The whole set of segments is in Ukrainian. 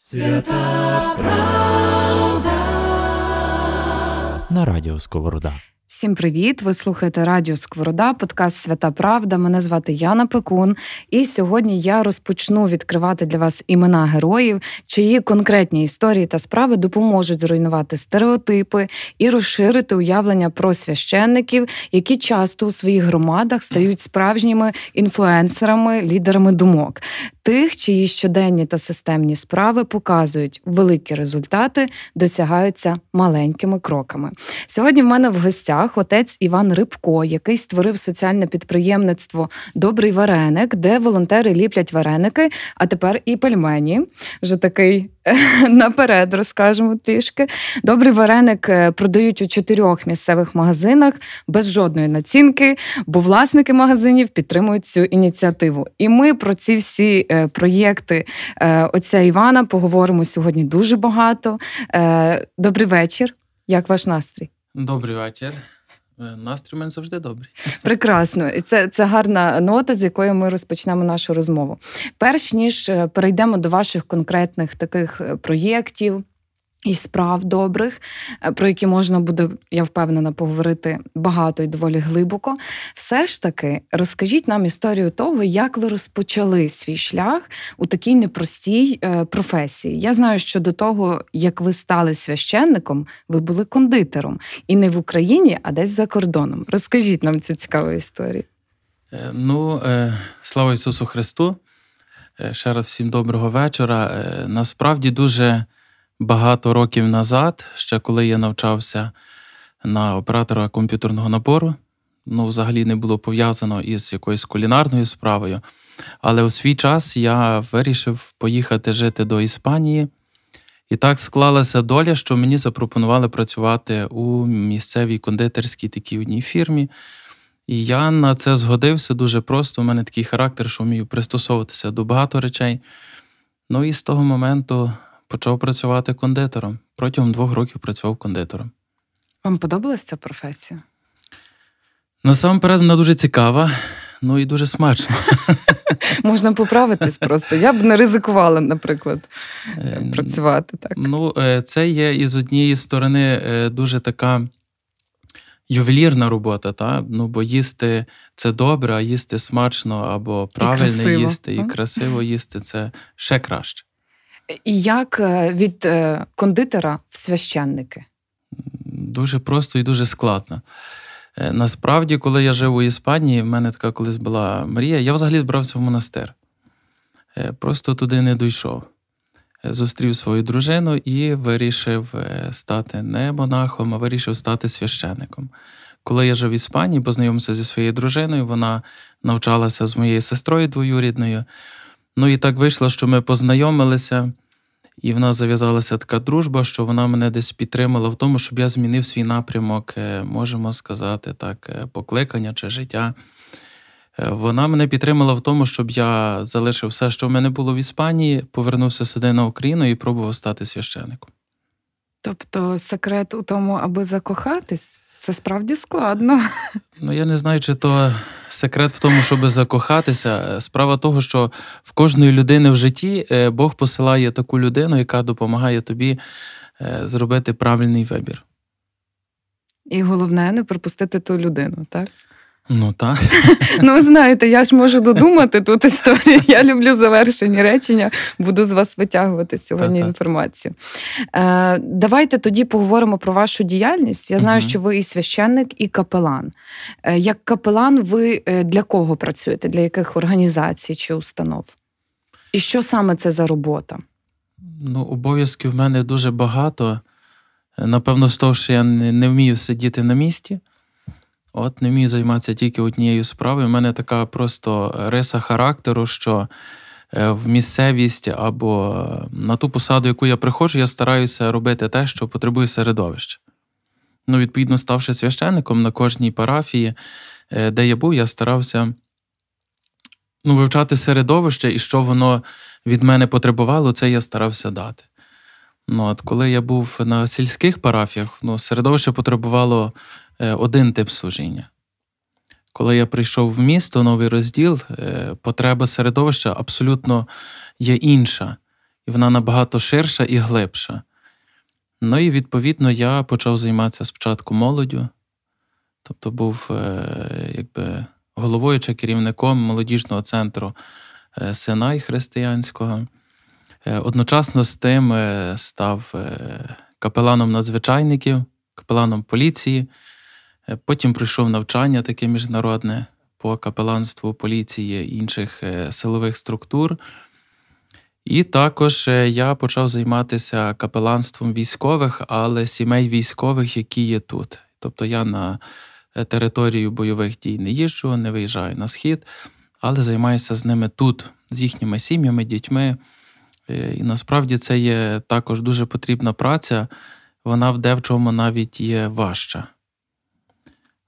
Свята правда на радіо Сковорода. Всім привіт! Ви слухаєте Радіо Сковорода, подкаст Свята Правда. Мене звати Яна Пекун. І сьогодні я розпочну відкривати для вас імена героїв, чиї конкретні історії та справи допоможуть зруйнувати стереотипи і розширити уявлення про священників, які часто у своїх громадах стають справжніми інфлюенсерами, лідерами думок. Тих, чиї щоденні та системні справи показують великі результати, досягаються маленькими кроками. Сьогодні в мене в гостях отець Іван Рибко, який створив соціальне підприємництво Добрий вареник, де волонтери ліплять вареники, а тепер і пельмені. Вже такий наперед розкажемо трішки. Добрий вареник е, продають у чотирьох місцевих магазинах без жодної націнки, бо власники магазинів підтримують цю ініціативу. І ми про ці всі е, проєкти е, отця Івана поговоримо сьогодні дуже багато. Добрий вечір. Як ваш настрій? Добрий вечір. Е, настрій у мене завжди добрий. Прекрасно, і це це гарна нота, з якої ми розпочнемо нашу розмову. Перш ніж е, перейдемо до ваших конкретних таких е, проєктів, і справ добрих, е, про які можна буде, я впевнена, поговорити багато і доволі глибоко. Все ж таки, розкажіть нам історію того, як ви розпочали свій шлях у такій непростій е, професії. Я знаю, що до того, як ви стали священником, ви були кондитером і не в Україні, а десь за кордоном. Розкажіть нам цю цікаву історію. Е, ну, слава Ісусу Христу. Ще раз всім доброго вечора. Насправді дуже багато років назад, ще коли я навчався на оператора комп'ютерного набору, ну, взагалі не було пов'язано із якоюсь кулінарною справою. Але у свій час я вирішив поїхати жити до Іспанії. І так склалася доля, що мені запропонували працювати у місцевій кондитерській такій одній фірмі. І я на це згодився дуже просто. У мене такий характер, що вмію пристосовуватися до багато речей. Ну і з того моменту почав працювати кондитером. Протягом двох років працював кондитером. Вам подобалася ця професія? Насамперед, вона дуже цікава, ну і дуже смачно. Можна поправитись просто. Я б не ризикувала, наприклад, е, працювати так. Ну, е, це є із однієї сторони е, дуже така. Ювелірна робота, та? ну бо їсти це добре, а їсти смачно або правильно їсти і красиво їсти це ще краще. Як е, від е, кондитера в священники? Дуже просто і дуже складно. Е, насправді, коли я жив у Іспанії, в мене така колись була мрія, я взагалі збирався в монастир. Просто туди не дійшов. Зустрів свою дружину і вирішив стати не монахом, а вирішив стати священником. Коли я жив в Іспанії, познайомився зі своєю дружиною, вона навчалася з моєю сестрою двоюрідною. Ну і так вийшло, що ми познайомилися, і в нас зав'язалася така дружба, що вона мене десь підтримала в тому, щоб я змінив свій напрямок, е, можемо сказати так, е, покликання чи життя. Е, вона мене підтримала в тому, щоб я залишив все, що в мене було в Іспанії, повернувся сюди на Україну і пробував стати священником. Тобто секрет у тому, аби закохатись? Це справді складно. Ну я не знаю, чи то секрет в тому, щоб закохатися. Справа того, що в кожної людини в житті е, Бог посилає таку людину, яка допомагає тобі е, зробити правильний вибір. І головне не пропустити ту людину, так? Ну так. Ну, знаєте, я ж можу додумати тут історію. Я люблю завершені речення, буду з вас витягувати сьогодні інформацію. Е, Давайте тоді поговоримо про вашу діяльність. Я знаю, що ви і священник, і капелан. Е, Як капелан, ви е, для кого працюєте? Для яких організацій чи установ? І що саме це за робота? Ну, обов'язків в мене дуже багато. Напевно, з того, що я не вмію сидіти на місці. От не вмію займатися тільки однією справою. У мене така просто риса характеру, що е, в місцевість або на ту посаду, яку я приходжу, я стараюся робити те, що потребує середовище. Ну, відповідно, ставши священником на кожній парафії, е, де я був, я старався ну, вивчати середовище і що воно від мене потребувало, це я старався дати. Ну, от Коли я був на сільських парафіях, ну, середовище потребувало Е, один тип служіння. Коли я прийшов в місто, новий розділ, е, потреба середовища абсолютно є інша. і вона набагато ширша і глибша. Ну і відповідно я почав займатися спочатку молоддю, тобто був е, якби головою чи керівником молодіжного центру е, Синай християнського. Е, одночасно з тим став капеланом надзвичайників, капеланом поліції. Потім пройшов навчання таке міжнародне по капеланству поліції інших силових структур. І також е, я почав займатися капеланством військових, але сімей військових, які є тут. Тобто я на е, територію бойових дій не їжджу, не виїжджаю на схід, але займаюся з ними тут, з їхніми сім'ями, дітьми. Е, і насправді це є також дуже потрібна праця, вона в дечому навіть є важча.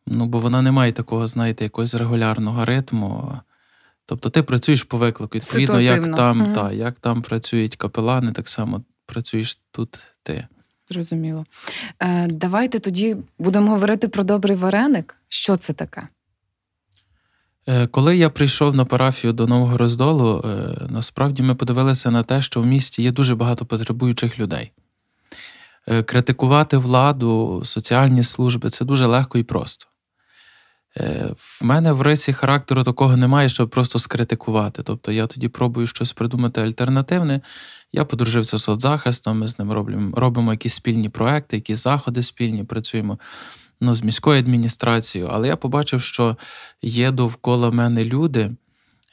Ну, бо вона не має такого, знаєте, якогось регулярного ритму. Тобто ти працюєш по виклику. Відповідно, як там угу. та, як там працюють капелани, так само працюєш тут ти. Зрозуміло. Е, Давайте тоді будемо говорити про добрий вареник. Що це таке? Е, Коли я прийшов на парафію до Нового роздолу, е, насправді ми подивилися на те, що в місті є дуже багато потребуючих людей. Е, критикувати владу, соціальні служби це дуже легко і просто. Е, в мене в рисі характеру такого немає, щоб просто скритикувати. Тобто я тоді пробую щось придумати альтернативне. Я подружився з соцзахистом, ми з ним робимо робимо якісь спільні проекти, якісь заходи спільні, працюємо ну, з міською адміністрацією. Але я побачив, що є довкола мене люди,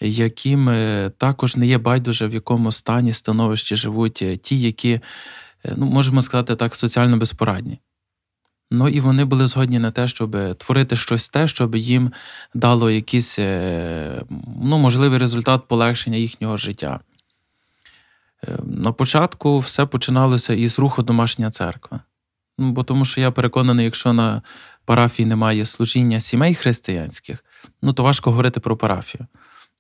яким е, також не є байдуже, в якому стані становищі живуть е, ті, які, ну, можемо сказати так, соціально безпорадні. Ну і вони були згодні на те, щоб творити щось те, щоб їм дало якийсь е, ну, можливий результат полегшення їхнього життя. Е, на початку все починалося із руху домашня церква. Ну, бо тому що я переконаний, якщо на парафії немає служіння сімей християнських, ну то важко говорити про парафію.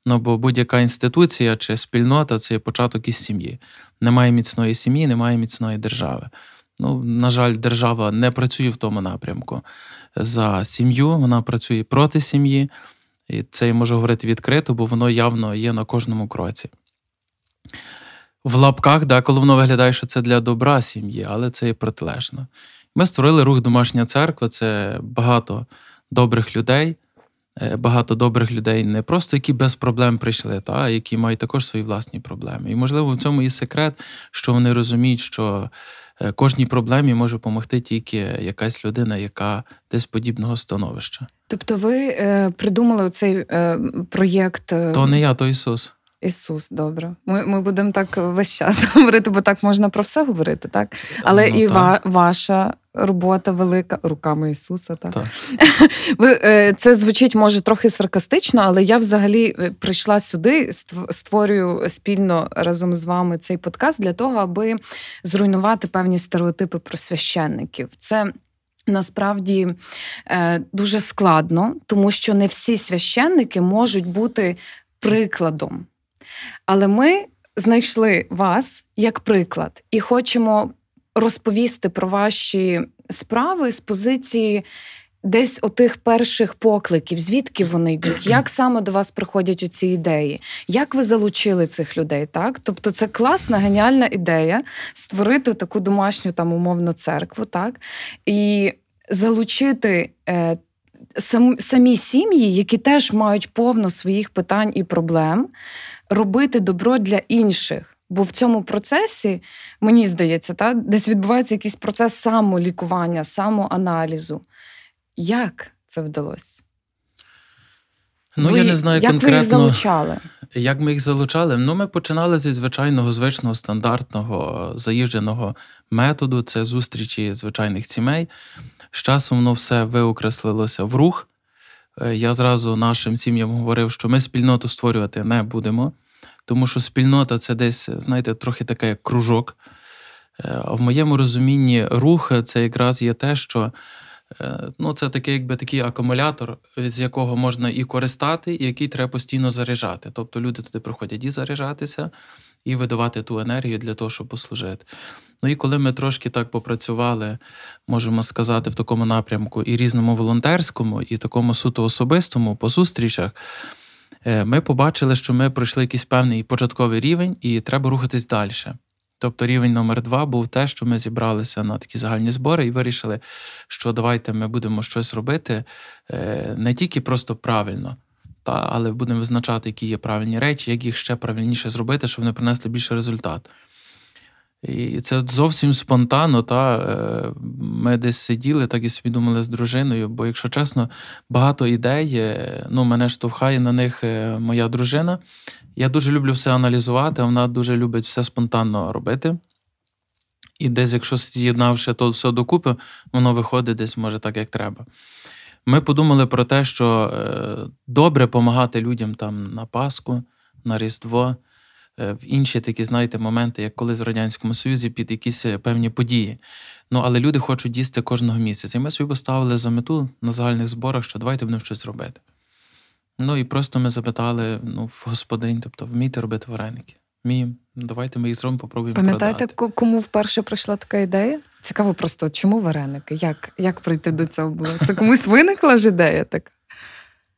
Ну, бо будь-яка інституція чи спільнота це початок із сім'ї. Немає міцної сім'ї, немає міцної держави. Ну, на жаль, держава не працює в тому напрямку за сім'ю, вона працює проти сім'ї, і це я можу говорити відкрито, бо воно явно є на кожному кроці. В лапках, да, коли воно виглядає, що це для добра сім'ї, але це і протилежно. Ми створили рух Домашня церква, це багато добрих людей, е, багато добрих людей, не просто які без проблем прийшли, та, а які мають також свої власні проблеми. І, можливо, в цьому і секрет, що вони розуміють, що кожній проблемі може допомогти тільки якась людина, яка десь подібного становища. Тобто, ви е, придумали цей е, проєкт? Е... То не я, то Ісус. Ісус, добре. Ми ми будемо так весь час говорити, бо так можна про все говорити, так? Але ну, і так. Ва, ваша робота велика руками Ісуса. Так, так. Ви, е, Це звучить може трохи саркастично, але я взагалі е, прийшла сюди, створюю спільно разом з вами цей подкаст для того, аби зруйнувати певні стереотипи про священників. Це Насправді е, дуже складно, тому що не всі священники можуть бути прикладом. Але ми знайшли вас як приклад і хочемо розповісти про ваші справи з позиції десь отих перших покликів, звідки вони йдуть, як саме до вас приходять у ці ідеї, як ви залучили цих людей? Так, тобто це класна, геніальна ідея створити таку домашню там умовну церкву, так і залучити. Е, Самі сім'ї, які теж мають повно своїх питань і проблем, робити добро для інших. Бо в цьому процесі, мені здається, та, десь відбувається якийсь процес самолікування, самоаналізу. Як це вдалося? Ну, ви, я не знаю як конкретно. ви їх залучали? Як ми їх залучали? Ну, ми починали зі звичайного, звичного, стандартного, заїждженого методу це зустрічі звичайних сімей. З часом воно все виокреслилося в рух. Е, я зразу нашим сім'ям говорив, що ми спільноту створювати не будемо тому що спільнота це десь, знаєте, трохи таке як кружок. Е, а в моєму розумінні рух це якраз є те, що е, ну, це такий, якби такий акумулятор, з якого можна і користати, і який треба постійно заряджати. Тобто люди туди приходять і заряджатися, і видавати ту енергію для того, щоб послужити. Ну і коли ми трошки так попрацювали, можемо сказати, в такому напрямку і різному волонтерському, і такому суто особистому по зустрічах. Е, ми побачили, що ми пройшли якийсь певний початковий рівень, і треба рухатись далі. Тобто рівень номер два був те, що ми зібралися на такі загальні збори і вирішили, що давайте ми будемо щось робити е, не тільки просто правильно, та, але будемо визначати, які є правильні речі, як їх ще правильніше зробити, щоб вони принесли більше результат. І це зовсім спонтанно. Та, е, Ми десь сиділи, так і собі думали з дружиною, бо, якщо чесно, багато ідей, ну, мене штовхає на них е, моя дружина. Я дуже люблю все аналізувати, вона дуже любить все спонтанно робити. І десь, якщо з'єднавши то все докупи, воно виходить десь, може, так, як треба. Ми подумали про те, що е, добре допомагати людям там на Пасху, на Різдво, е, в інші такі, знаєте, моменти, як колись в Радянському Союзі, під якісь е, певні події. Ну, але люди хочуть їсти кожного місяця. І ми собі поставили за мету на загальних зборах, що давайте будемо щось робити. Ну і просто ми запитали ну, в господинь, тобто вмієте робити вареники? Вміємо. Давайте ми їх зробимо, попробуємо. Пам'ятаєте, продати. кому вперше прийшла така ідея? Цікаво, просто чому вареники? Як як прийти до цього було? Це комусь виникла ж ідея така?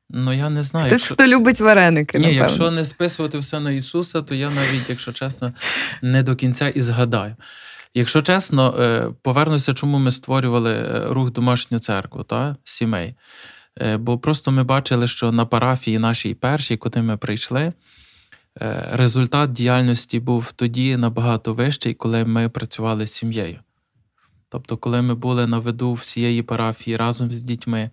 Ну я не знаю. Хтось, якщо... хто любить вареники. Ні, напевно. якщо не списувати все на Ісуса, то я навіть, якщо чесно, не до кінця і згадаю. Якщо чесно, е, повернуся, чому ми створювали е, рух домашню церкву та сімей. Е, бо просто ми бачили, що на парафії нашій першій, куди ми прийшли, результат діяльності був тоді набагато вищий, коли ми працювали з сім'єю. Тобто, коли ми були на виду всієї парафії разом з дітьми,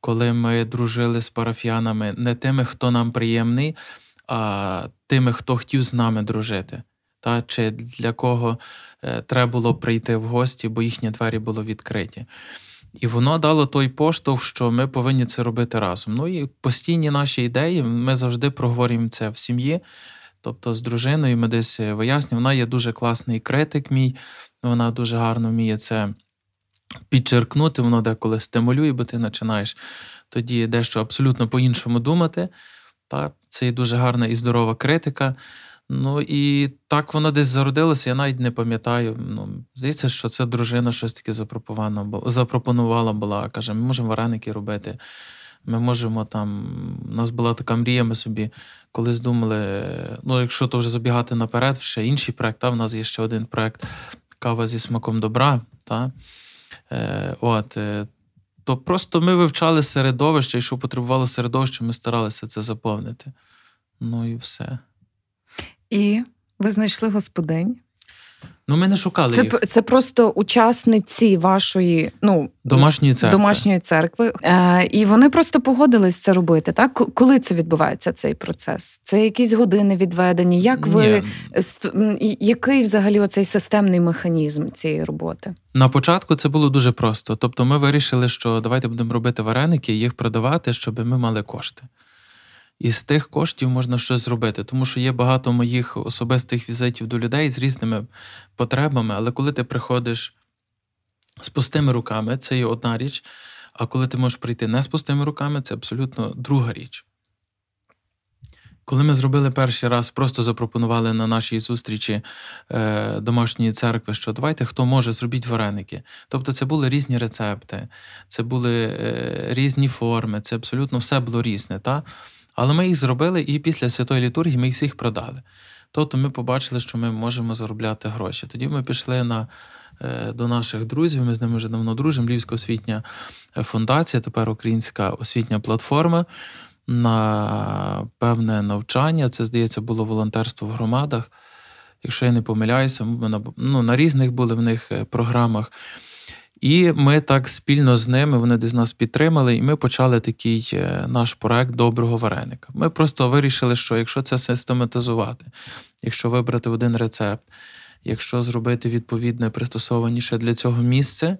коли ми дружили з парафіянами, не тими, хто нам приємний, а тими, хто хотів з нами дружити, та чи для кого е, треба було прийти в гості, бо їхні двері були відкриті. І воно дало той поштовх, що ми повинні це робити разом. Ну і постійні наші ідеї, ми завжди проговорюємо це в сім'ї. Тобто з дружиною ми десь вияснюємо, вона є дуже класний критик мій, вона дуже гарно вміє це підчеркнути, воно деколи стимулює, бо ти починаєш тоді дещо абсолютно по-іншому думати. Так? Це є дуже гарна і здорова критика. Ну і так воно десь зародилося, я навіть не пам'ятаю. Ну, Здається, що це дружина щось таке запропонувала була. Каже, ми можемо вареники робити. Ми можемо там. У нас була така мрія, ми собі колись думали, ну, якщо то вже забігати наперед, ще інший проект, а в нас є ще один проект Кава зі смаком добра. Та? Е, от, е, То просто ми вивчали середовище, і що потребувало середовище, ми старалися це заповнити. Ну і все. І ви знайшли господинь? Ну, ми не шукали. Це їх. це просто учасниці вашої ну, домашньої церкви. Домашньої церкви. Е, І вони просто погодились це робити. Так? Коли це відбувається, цей процес? Це якісь години відведені? Як ви Ні. який взагалі оцей системний механізм цієї роботи? На початку це було дуже просто. Тобто, ми вирішили, що давайте будемо робити вареники, їх продавати, щоб ми мали кошти і з тих коштів можна щось зробити. Тому що є багато моїх особистих візитів до людей з різними потребами, але коли ти приходиш з пустими руками, це є одна річ. А коли ти можеш прийти не з пустими руками, це абсолютно друга річ. Коли ми зробили перший раз, просто запропонували на нашій зустрічі е, домашньої церкви, що давайте хто може, зробіть вареники. Тобто це були різні рецепти, це були е, різні форми, це абсолютно все було різне. Та? Але ми їх зробили, і після святої літургії ми їх всіх продали. Тобто ми побачили, що ми можемо заробляти гроші. Тоді ми пішли на, е, до наших друзів, ми з ними вже давно дружимо. Львівська освітня фундація, тепер українська освітня платформа на певне навчання. Це, здається, було волонтерство в громадах. Якщо я не помиляюся, ми на, ну, на різних були в них е, програмах. І ми так спільно з ними вони десь нас підтримали, і ми почали такий е, наш проект доброго вареника. Ми просто вирішили, що якщо це систематизувати, якщо вибрати один рецепт, якщо зробити відповідне пристосованіше для цього місце,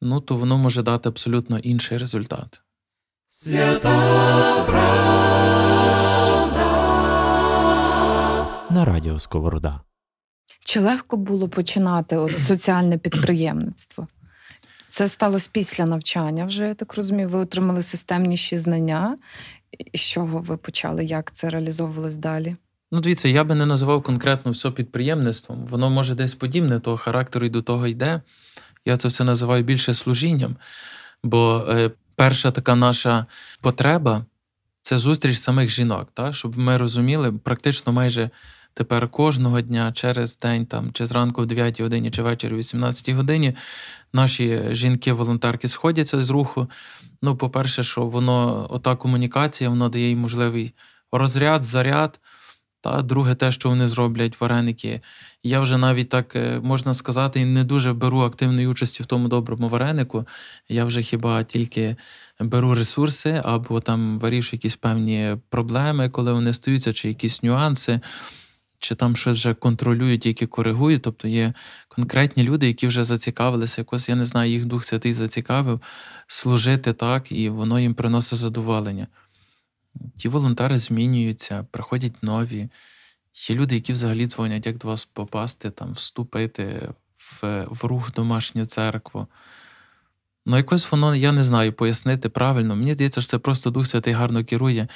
ну то воно може дати абсолютно інший результат. Свята правда на радіо Сковорода. Чи легко було починати от соціальне підприємництво? Це сталося після навчання вже, я так розумію, ви отримали системніші знання. З чого ви почали? Як це реалізовувалось далі? Ну, дивіться, я би не називав конкретно все підприємництвом. Воно може десь подібне, того характеру і до того йде. Я це все називаю більше служінням. Бо е, перша така наша потреба це зустріч самих жінок, та? щоб ми розуміли, практично майже Тепер кожного дня через день, там, чи зранку в 9 годині, чи ввечері в 18 годині наші жінки-волонтерки сходяться з руху. Ну, по-перше, що воно, ота комунікація, воно дає їм можливий розряд, заряд. Та друге, те, що вони зроблять вареники. Я вже навіть так е, можна сказати, не дуже беру активної участі в тому доброму варенику. Я вже хіба тільки беру ресурси або там вирішую якісь певні проблеми, коли вони стаються, чи якісь нюанси, чи там щось вже контролюють, тільки коригують. Тобто є конкретні люди, які вже зацікавилися, якось, я не знаю, їх Дух Святий зацікавив служити так, і воно їм приносить задоволення. Ті волонтери змінюються, приходять нові. Є люди, які взагалі дзвонять, як до вас попасти, там, вступити в, в рух домашню церкву. Ну, якось воно, я не знаю, пояснити правильно. Мені здається, що це просто Дух Святий гарно керує.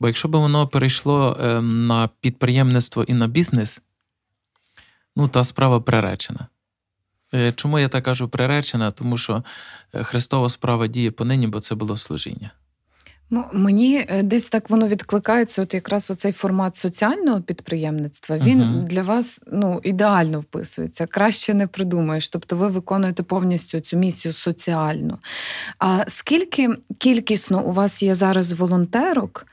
Бо якщо б воно перейшло е, на підприємництво і на бізнес, ну, та справа приречена. Е, чому я так кажу приречена? Тому що е, Христова справа діє понині, бо це було служіння. Ну, мені е, десь так воно відкликається, от якраз оцей формат соціального підприємництва. Він Мгм. для вас ну, ідеально вписується. Краще не придумаєш. Тобто ви виконуєте повністю цю місію соціальну. А скільки кількісно у вас є зараз волонтерок?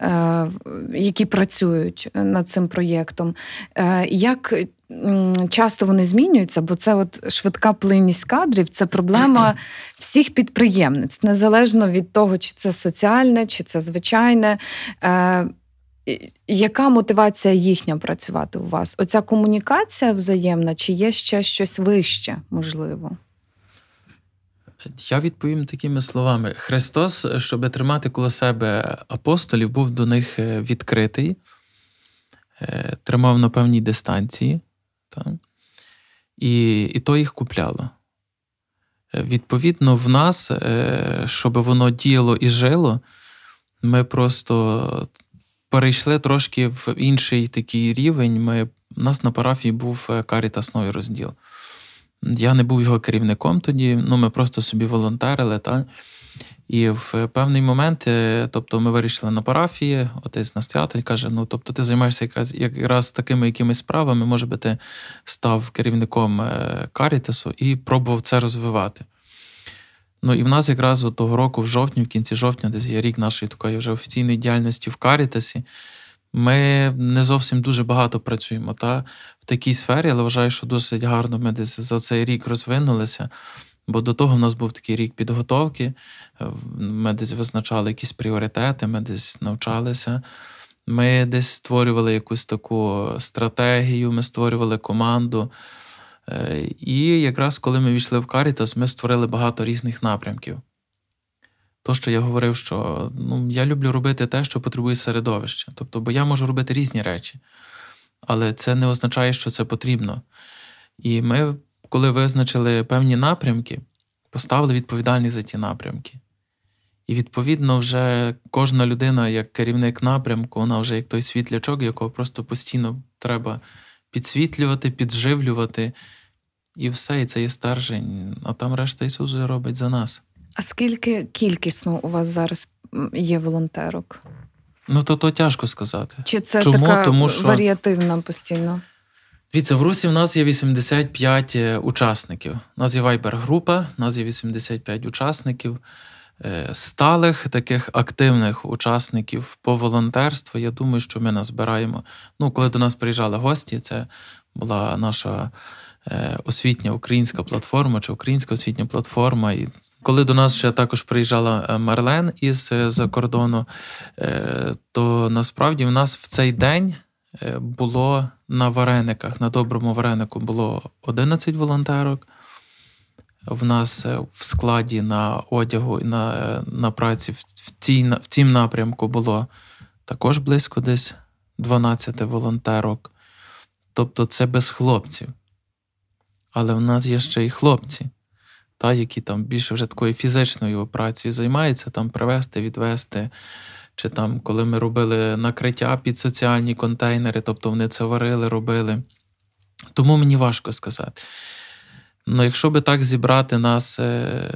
Е, Які працюють над цим проєктом, Е, як часто вони змінюються, бо це от швидка плинність кадрів, це проблема всіх підприємництв, незалежно від того, чи це соціальне, чи це звичайне. Е, яка мотивація їхня працювати у вас? Оця комунікація взаємна, чи є ще щось вище, можливо? Я відповім такими словами: Христос, щоб тримати коло себе апостолів, був до них е, відкритий, е, тримав на певній дистанції, та? І, і то їх купляло. Е, Відповідно, в нас, щоб воно діяло і жило, ми просто перейшли трошки в інший такий рівень. Ми, у нас на парафії був карітасний розділ. Я не був його керівником тоді, ну ми просто собі волонтерили. Та? І в певний момент, е, тобто ми вирішили на парафії, отець настоятель каже: ну, тобто, ти займаєшся якраз, якраз такими якимись справами, може би ти став керівником е, Карітасу і пробував це розвивати. Ну і в нас якраз от того року, в жовтні, в кінці жовтня, десь є рік нашої такої вже офіційної діяльності в Карітасі. Ми не зовсім дуже багато працюємо та, такій сфері, але вважаю, що досить гарно ми десь за цей рік розвинулися. Бо до того в нас був такий рік підготовки, ми десь визначали якісь пріоритети, ми десь навчалися. Ми десь створювали якусь таку стратегію, ми створювали команду. Е, І якраз коли ми війшли в Карітас, ми створили багато різних напрямків. То, що я говорив, що ну, я люблю робити те, що потребує середовище. Тобто, бо я можу робити різні речі, але це не означає, що це потрібно. І ми, коли визначили певні напрямки, поставили відповідальність за ті напрямки. І відповідно, вже кожна людина, як керівник напрямку, вона вже як той світлячок, якого просто постійно треба підсвітлювати, підживлювати. І все, і це є стержень, а там решта Ісус вже робить за нас. А скільки кількісно у вас зараз є волонтерок? Ну, то то тяжко сказати. Чи це Чому? така Тому що- варіативна постійно? Дивіться, в Русі в нас є 85 учасників. У нас є вайбер-група, у нас є 85 учасників. Е, Сталих таких активних учасників по волонтерству. Я думаю, що ми назбираємо. Ну, коли до нас приїжджали гості, це була наша е, освітня українська платформа чи українська освітня платформа. І коли до нас ще також приїжджала е, Марлен із е, за кордону, е, то насправді в нас в цей день було на варениках, на доброму варенику було 11 волонтерок. В нас в складі на одягу і на, на праці в, цій, в цім напрямку було також близько десь 12 волонтерок. Тобто це без хлопців. Але в нас є ще й хлопці, та, які там більше вже такою фізичною працею займаються, там привезти, відвести. Чи там, коли ми робили накриття під соціальні контейнери, тобто вони це варили, робили. Тому мені важко сказати. Ну, якщо би так зібрати нас е,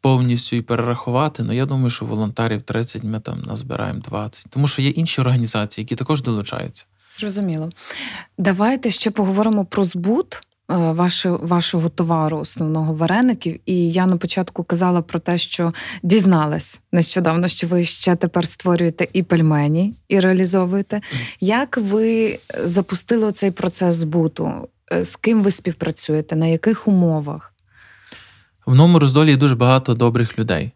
повністю і перерахувати, ну я думаю, що волонтерів 30 ми там назбираємо 20. Тому що є інші організації, які також долучаються. Зрозуміло. Давайте ще поговоримо про збут. Е, вашого, вашого товару, основного вареників. І я на початку казала про те, що дізналась нещодавно, що ви ще тепер створюєте і пельмені, і реалізовуєте. Як ви запустили цей процес збуту? Е, з ким ви співпрацюєте? На яких умовах? В новому роздолі дуже багато добрих людей.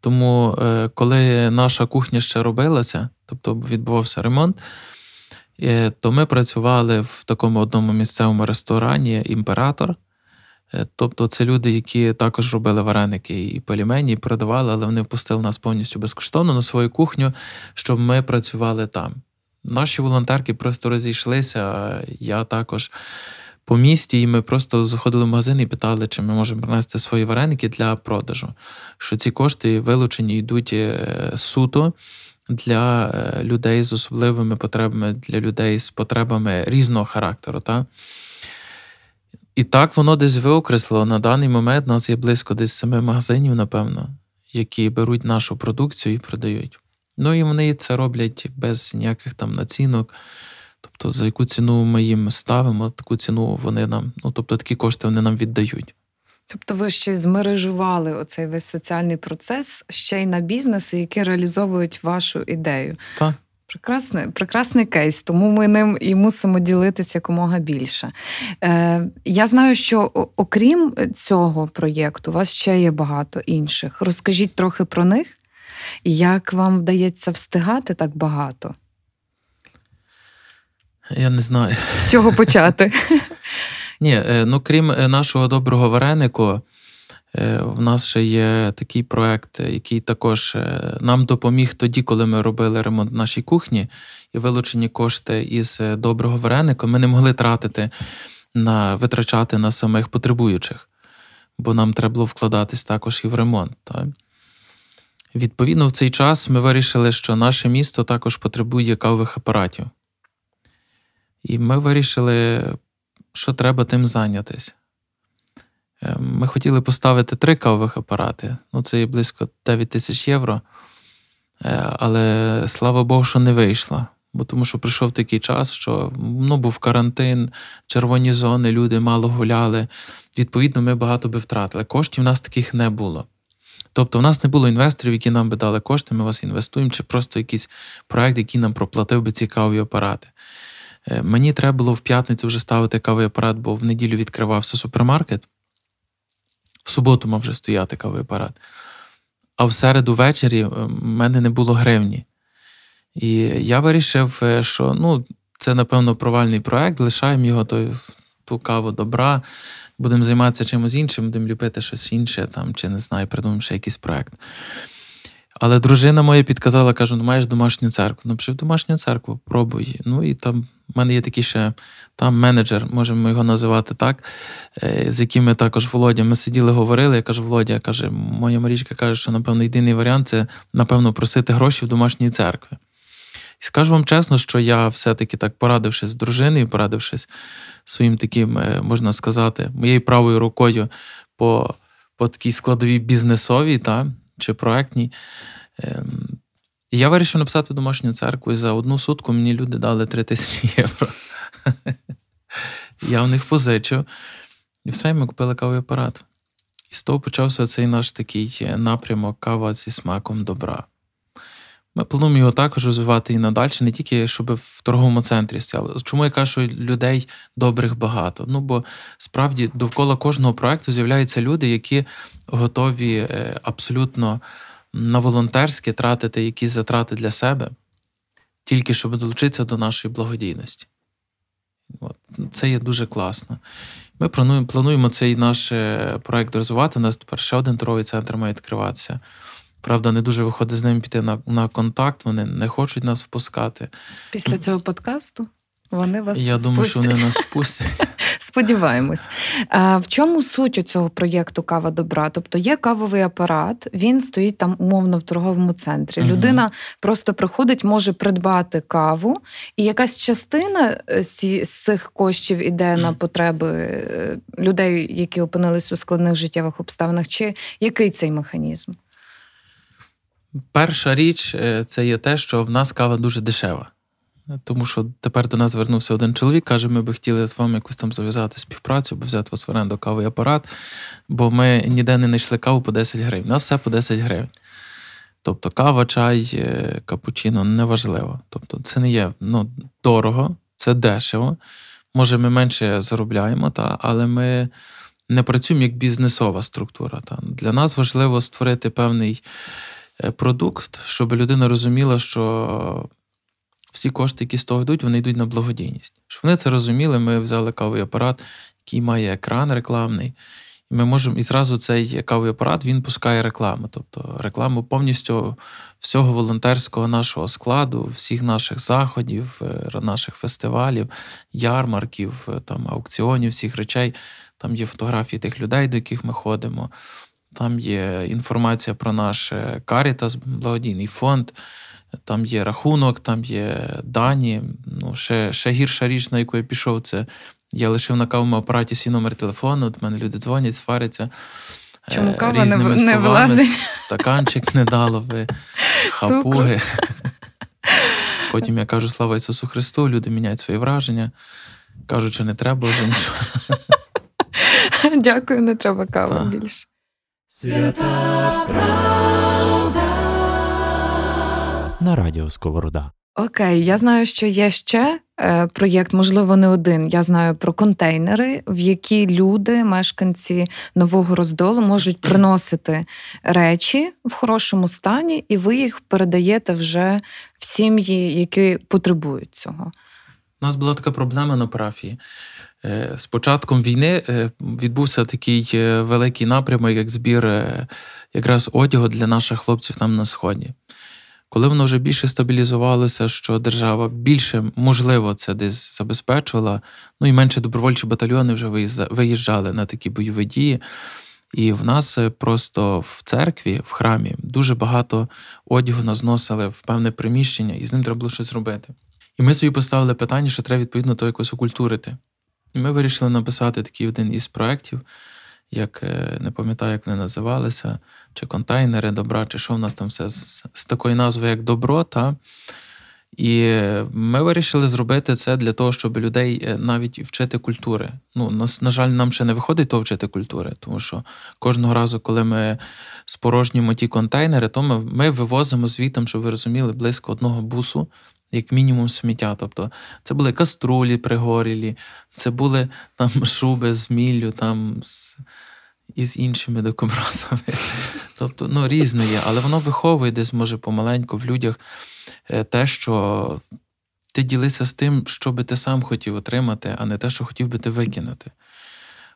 Тому, е, коли наша кухня ще робилася, тобто відбувався ремонт, то ми працювали в такому одному місцевому ресторані Імператор. Е, тобто це люди, які також робили вареники і пельмені, і продавали, але вони впустили нас повністю безкоштовно на свою кухню, щоб ми працювали там. Наші волонтерки просто розійшлися. Я також по місті, і ми просто заходили в магазин і питали, чи ми можемо принести свої вареники для продажу. Що ці кошти вилучені йдуть е, суто для е, людей з особливими потребами, для людей з потребами різного характеру. Та? І так воно десь виокреслило. На даний момент у нас є близько десь семи магазинів, напевно, які беруть нашу продукцію і продають. Ну і вони це роблять без ніяких там націнок. Тобто, за яку ціну ми їм ставимо, таку ціну вони нам, ну тобто такі кошти вони нам віддають. Тобто ви ще змережували оцей весь соціальний процес ще й на бізнеси, які реалізовують вашу ідею. Так. Прекрасний прекрасний кейс, тому ми ним і мусимо ділитися якомога більше. Е, Я знаю, що окрім цього проєкту, у вас ще є багато інших. Розкажіть трохи про них, як вам вдається встигати так багато? Я не знаю. З чого почати? Ні, е, ну крім е, нашого доброго варенику, е, в нас ще є такий проект, який також нам допоміг тоді, коли ми робили ремонт нашій кухні, і вилучені кошти із доброго вареника ми не могли тратити на витрачати на самих потребуючих, бо нам треба було вкладатись також і в ремонт. Так? Відповідно, в цей час ми вирішили, що наше місто також потребує кавових апаратів. І ми вирішили що треба тим зайнятися. Е, ми хотіли поставити три кавових апарати, ну це є близько 9 тисяч євро. Е, але слава Богу, що не вийшло. Бо тому що прийшов такий час, що ну, був карантин, червоні зони, люди мало гуляли. Відповідно, ми багато би втратили. Коштів у нас таких не було. Тобто, в нас не було інвесторів, які нам би дали кошти, ми вас інвестуємо, чи просто якийсь проект, який нам проплатив би ці кавові апарати. Е, мені треба було в п'ятницю вже ставити кавий апарат, бо в неділю відкривався супермаркет. В суботу мав вже стояти кавий апарат. А в середу ввечері е, в мене не було гривні. І я вирішив, е, що ну, це, напевно, провальний проект, лишаємо його, то, ту каву добра, будемо займатися чимось іншим, будемо ліпити щось інше, там, чи не знаю, придумаємо ще якийсь проект. Але дружина моя підказала, кажу, ну маєш домашню церкву. Ну, пішли в домашню церкву, пробуй. Ну і там в мене є такий ще там менеджер, можемо його називати так, е, з яким ми також Володя. Ми сиділи, говорили. Я кажу, Володя, каже, моя Марічка каже, що, напевно, єдиний варіант це, напевно, просити гроші в домашній церкві. І скажу вам чесно, що я все-таки так порадившись з дружиною, порадившись своїм таким, е, можна сказати, моєю правою рукою по по такій складовій бізнесовій та, чи проектній. Я вирішив написати домашню церкву, і за одну сутку мені люди дали 3 тисячі євро. Я в них позичив. І все, ми купили кавовий апарат. І з того почався цей наш такий напрямок кава зі смаком добра. Ми плануємо його також розвивати і надалі, не тільки щоб в торговому центрі стояли. Чому я кажу, що людей добрих багато? Ну бо справді довкола кожного проекту з'являються люди, які готові е, абсолютно на волонтерське тратити якісь затрати для себе, тільки щоб долучитися до нашої благодійності. От. Це є дуже класно. Ми плануємо плануємо цей наш е, проект розвивати. У нас тепер ще один торговий центр має відкриватися. Правда, не дуже виходить з ними піти на на контакт, вони не хочуть нас впускати. Після цього подкасту вони вас. Я думаю, що вони нас впустять. Сподіваємось. А В чому суть цього проєкту Кава добра? Тобто є кавовий апарат, він стоїть там умовно в торговому центрі. Угу. Людина просто приходить, може придбати каву, і якась частина е, з цих коштів іде на потреби е, людей, які опинились у складних життєвих обставинах. Чи який цей механізм? Перша річ е, це є те, що в нас кава дуже дешева. Тому що тепер до нас звернувся один чоловік, каже, ми би хотіли з вами якусь там зав'язати співпрацю, бо взяти вас в оренду кавий апарат, бо ми ніде не знайшли каву по 10 гривень. У нас все по 10 гривень. Тобто кава, чай, е, капучино неважливо. Тобто, це не є ну, дорого, це дешево. Може, ми менше заробляємо, та, але ми не працюємо як бізнесова структура. Та. Для нас важливо створити певний е, продукт, щоб людина розуміла, що всі кошти, які з того йдуть, вони йдуть на благодійність. Щоб вони це розуміли, ми взяли кавий апарат, який має екран рекламний. І ми можемо і зразу цей кавий апарат він пускає рекламу. Тобто рекламу повністю всього волонтерського нашого складу, всіх наших заходів, е, наших фестивалів, ярмарків, е, там аукціонів, всіх речей. Там є фотографії тих людей, до яких ми ходимо. Там є інформація про наш Карітас, благодійний фонд, там є рахунок, там є дані. Ну, Ще ще гірша річ, на яку я пішов, це я лишив на кавому апараті свій номер телефону. До мене люди дзвонять, сваряться. Чому кава не, не вилазить? Стаканчик не дало ви, хапуги. Потім я кажу слава Ісусу Христу, люди міняють свої враження. Кажуть, що не треба вже нічого. Дякую, не треба кави більше. Свята правда. На радіо Сковорода. Окей, я знаю, що є ще е, проєкт, можливо, не один. Я знаю про контейнери, в які люди, мешканці нового роздолу, можуть приносити речі в хорошому стані, і ви їх передаєте вже в сім'ї, які потребують цього. У нас була така проблема на парафії. Е, з початком війни е, відбувся такий великий напрямок, як збір якраз одягу для наших хлопців там на сході. Коли воно вже більше стабілізувалося, що держава більше, можливо, це десь забезпечувала, ну і менше добровольчі батальйони вже виїжджали на такі бойові дії. І в нас просто в церкві, в храмі, дуже багато одягу нас зносили в певне приміщення, і з ним треба було щось робити. І ми собі поставили питання, що треба відповідно то якось окультурити. І ми вирішили написати такий один із проєктів, як е, не пам'ятаю, як вони називалися, чи контейнери добра, чи що в нас там все з, з такою назвою, як добро. Та? І ми вирішили зробити це для того, щоб людей е, навіть вчити культури. Ну, на, на жаль, нам ще не виходить то вчити культури, тому що кожного разу, коли ми спорожнюємо ті контейнери, то ми, ми вивозимо звітом, щоб ви розуміли, близько одного бусу як мінімум сміття. Тобто це були каструлі пригорілі, це були там шуби з міллю, там з, і з іншими документами. Тобто, ну, різне є, але воно виховує десь, може, помаленьку в людях е, те, що ти ділися з тим, що би ти сам хотів отримати, а не те, що хотів би ти викинути.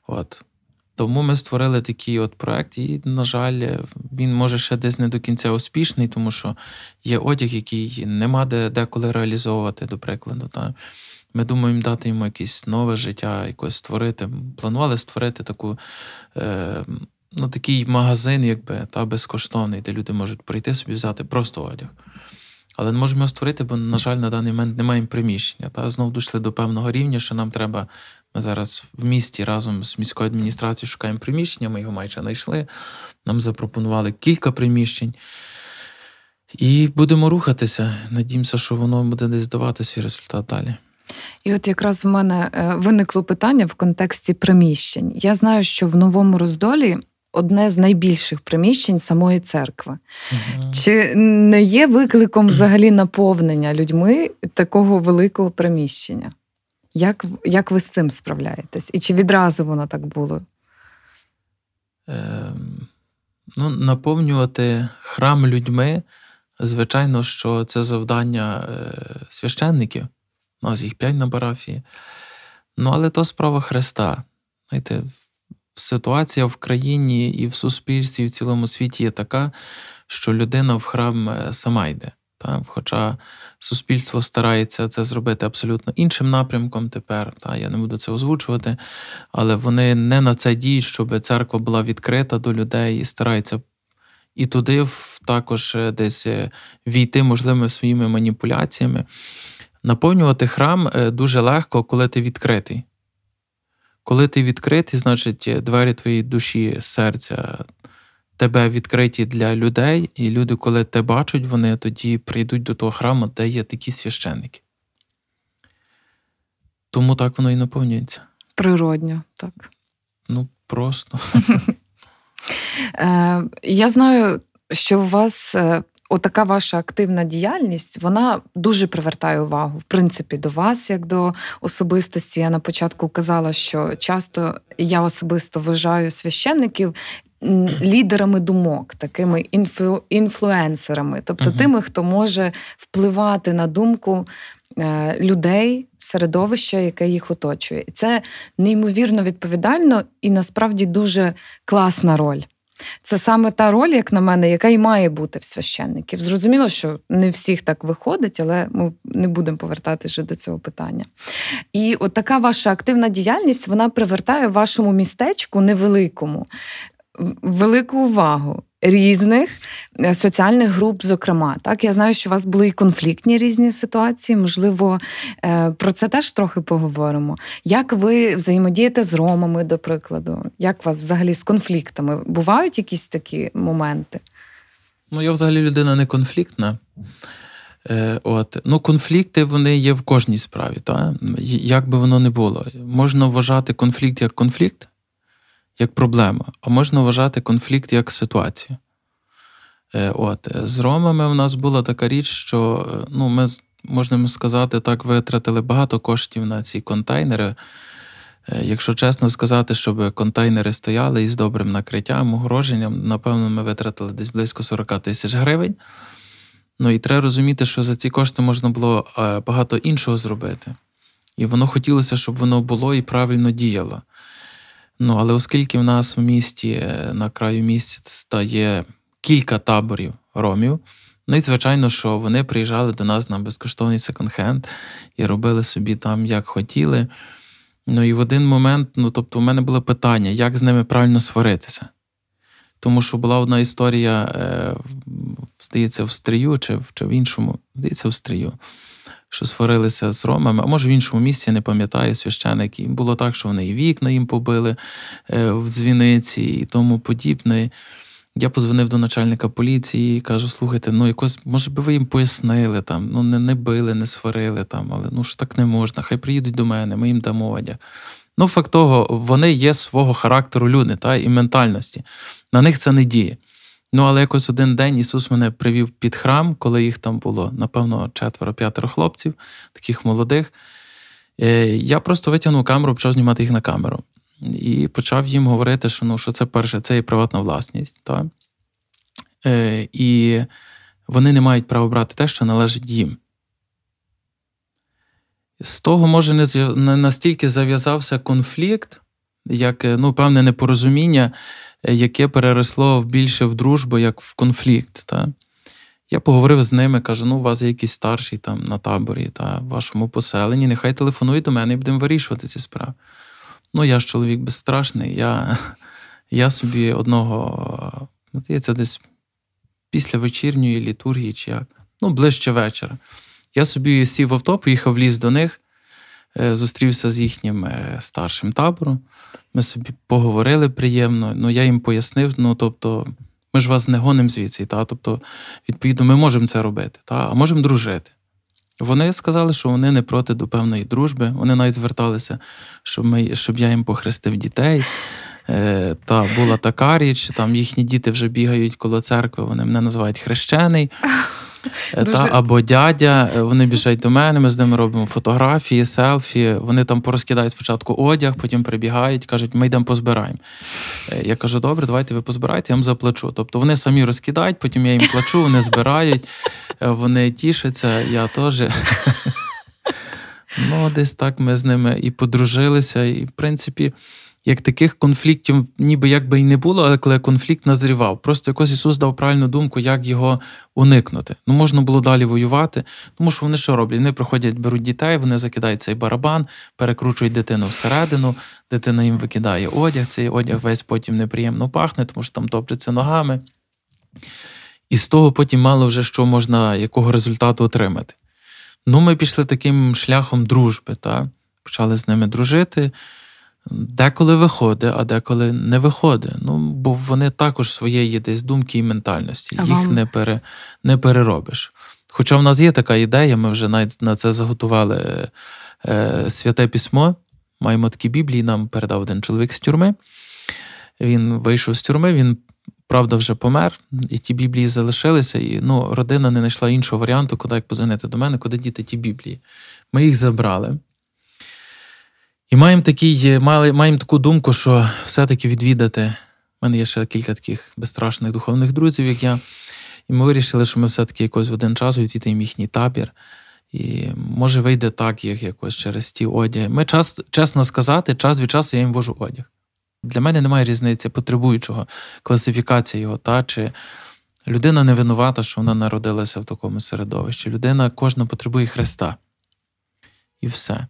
От. Тому ми створили такий от проект, і, на жаль, він може ще десь не до кінця успішний, тому що є одяг, який нема де деколи реалізовувати, до прикладу. Та. Ми думаємо дати йому якесь нове життя, якось створити. Планували створити таку, е, ну, такий магазин, якби, та, безкоштовний, де люди можуть прийти собі взяти просто одяг. Але не можемо створити, бо, на жаль, на даний момент не маємо приміщення. Та знову дійшли до певного рівня, що нам треба ми зараз в місті разом з міською адміністрацією шукаємо приміщення, ми його майже знайшли. Нам запропонували кілька приміщень. І будемо рухатися. Надіємося, що воно буде десь давати свій результат далі. І от якраз в мене е, виникло питання в контексті приміщень. Я знаю, що в новому роздолі одне з найбільших приміщень самої церкви. Угу. Чи не є викликом взагалі наповнення людьми такого великого приміщення? Як як ви з цим справляєтесь? І чи відразу воно так було? Е, ну, Наповнювати храм людьми, звичайно, що це завдання е, священників. У нас їх п'ять на парафії. Ну, але то справа Христа. Знаєте, Ситуація в країні і в суспільстві, і в цілому світі є така, що людина в храм е, сама йде. Та? Хоча суспільство старається це зробити абсолютно іншим напрямком тепер, та? я не буду це озвучувати, але вони не на це діють, щоб церква була відкрита до людей і стараються і туди також е, десь е, війти можливими своїми маніпуляціями. Наповнювати храм е, дуже легко, коли ти відкритий. Коли ти відкритий, значить двері твоєї душі, серця тебе відкриті для людей, і люди, коли те бачать, вони тоді прийдуть до того храму, де є такі священники. Тому так воно і наповнюється. Природньо, так. Ну, просто. Е, Я знаю, що у вас е, отака ваша активна діяльність, вона дуже привертає увагу, в принципі, до вас, як до особистості. Я на початку казала, що часто я особисто вважаю священників лідерами думок, такими інфлю... інфлюенсерами, тобто uh тими, хто може впливати на думку. Е, людей, середовища, яке їх оточує. І це неймовірно відповідально і насправді дуже класна роль. Це саме та роль, як на мене, яка і має бути в священників. Зрозуміло, що не всіх так виходить, але ми не будемо повертатися до цього питання. І от така ваша активна діяльність вона привертає вашому містечку невеликому велику увагу різних е, соціальних груп, зокрема. Так, я знаю, що у вас були і конфліктні різні ситуації. Можливо, е, про це теж трохи поговоримо. Як ви взаємодієте з ромами, до прикладу? Як у вас взагалі з конфліктами? Бувають якісь такі моменти? Ну, я взагалі людина не конфліктна. Е, от. Ну, Конфлікти вони є в кожній справі. Так? Як би воно не було. Можна вважати конфлікт як конфлікт, як проблема, а можна вважати конфлікт як ситуацію. Е, от. З ромами у нас була така річ, що е, ну, ми, можна сказати, так, витратили багато коштів на ці контейнери. Е, якщо чесно сказати, щоб контейнери стояли із добрим накриттям, огороженням, напевно, ми витратили десь близько 40 тисяч гривень. Ну і треба розуміти, що за ці кошти можна було багато іншого зробити. І воно хотілося, щоб воно було і правильно діяло. Ну, Але оскільки в нас в місті е, на краю міста є кілька таборів ромів, ну і звичайно, що вони приїжджали до нас на безкоштовний секонд-хенд і робили собі там, як хотіли. Ну і в один момент, ну тобто, у мене було питання, як з ними правильно сваритися. Тому що була одна історія, е, здається, в стрію чи, чи в іншому, здається, в стрію що сварилися з ромами, а може в іншому місці, я не пам'ятаю, священики. Було так, що вони і вікна їм побили е, в дзвіниці і тому подібне. Я позвонив до начальника поліції і кажу: слухайте, ну якось, може би ви їм пояснили там, ну не не били, не сварили там, але ну ж так не можна, хай приїдуть до мене, ми їм дамо одяг. Ну, факт того, вони є свого характеру люди та, і ментальності. На них це не діє. Ну, але якось один день Ісус мене привів під храм, коли їх там було, напевно, четверо-п'ятеро хлопців, таких молодих. Е, я просто витягнув камеру, почав знімати їх на камеру. І почав їм говорити, що ну, що це перше, це є приватна власність. Та? Е, і вони не мають права брати те, що належить їм. З того, може, не настільки зав'язався конфлікт, як ну, певне непорозуміння яке переросло більше в дружбу, як в конфлікт. Та? Я поговорив з ними, кажу: ну, у вас є якийсь старший там на таборі та в вашому поселенні, нехай телефонують до мене і будемо вирішувати ці справи. Ну, я ж чоловік безстрашний, я я собі одного, здається, десь після вечірньої літургії, чи як, ну, ближче вечора. Я собі сів в авто, поїхав в ліс до них, зустрівся з їхнім е, старшим табором. Ми собі поговорили приємно. Ну я їм пояснив. Ну тобто, ми ж вас не гонимо звідси. Та? Тобто, відповідно, ми можемо це робити, та? а можемо дружити. Вони сказали, що вони не проти до певної дружби. Вони навіть зверталися, щоб ми, щоб я їм похрестив дітей. Е, Та була така річ, там їхні діти вже бігають коло церкви, вони мене називають хрещений. Е, Дуже... Та, Або дядя, е, вони біжать до мене, ми з ними робимо фотографії, селфі. Вони там порозкидають спочатку одяг, потім прибігають, кажуть, ми йдемо позбираємо. Е, я кажу, добре, давайте ви позбирайте, я вам заплачу. Тобто вони самі розкидають, потім я їм плачу, вони збирають, вони тішаться, я теж. Ну, десь так ми з ними і подружилися, і в принципі як таких конфліктів ніби як би і не було, але конфлікт назрівав. Просто якось Ісус дав правильну думку, як його уникнути. Ну, можна було далі воювати, тому що вони що роблять? Вони приходять, беруть дітей, вони закидають цей барабан, перекручують дитину всередину, дитина їм викидає одяг, цей одяг весь потім неприємно пахне, тому що там топчеться ногами. І з того потім мало вже що можна, якого результату отримати. Ну, ми пішли таким шляхом дружби, та? почали з ними дружити. Деколи виходить, а деколи не виходить. Ну, бо вони також своєї десь думки і ментальності, а їх вам... не пере, не переробиш. Хоча в нас є така ідея, ми вже навіть на це заготували е, святе письмо. Маємо такі біблії, нам передав один чоловік з тюрми. Він вийшов з тюрми, він, правда, вже помер, і ті біблії залишилися. І ну, родина не знайшла іншого варіанту, куди як позвонити до мене, куди діти ті біблії. Ми їх забрали. І маємо такий, маємо таку думку, що все-таки відвідати. У мене є ще кілька таких безстрашних духовних друзів, як я. І ми вирішили, що ми все-таки якось в один час відвідати їхній табір. І може вийде так, як якось через ті одяги. Ми час, чесно сказати, час від часу я їм вожу одяг. Для мене немає різниці потребуючого класифікація його, та чи людина не винувата, що вона народилася в такому середовищі. Людина кожна потребує Христа. І все.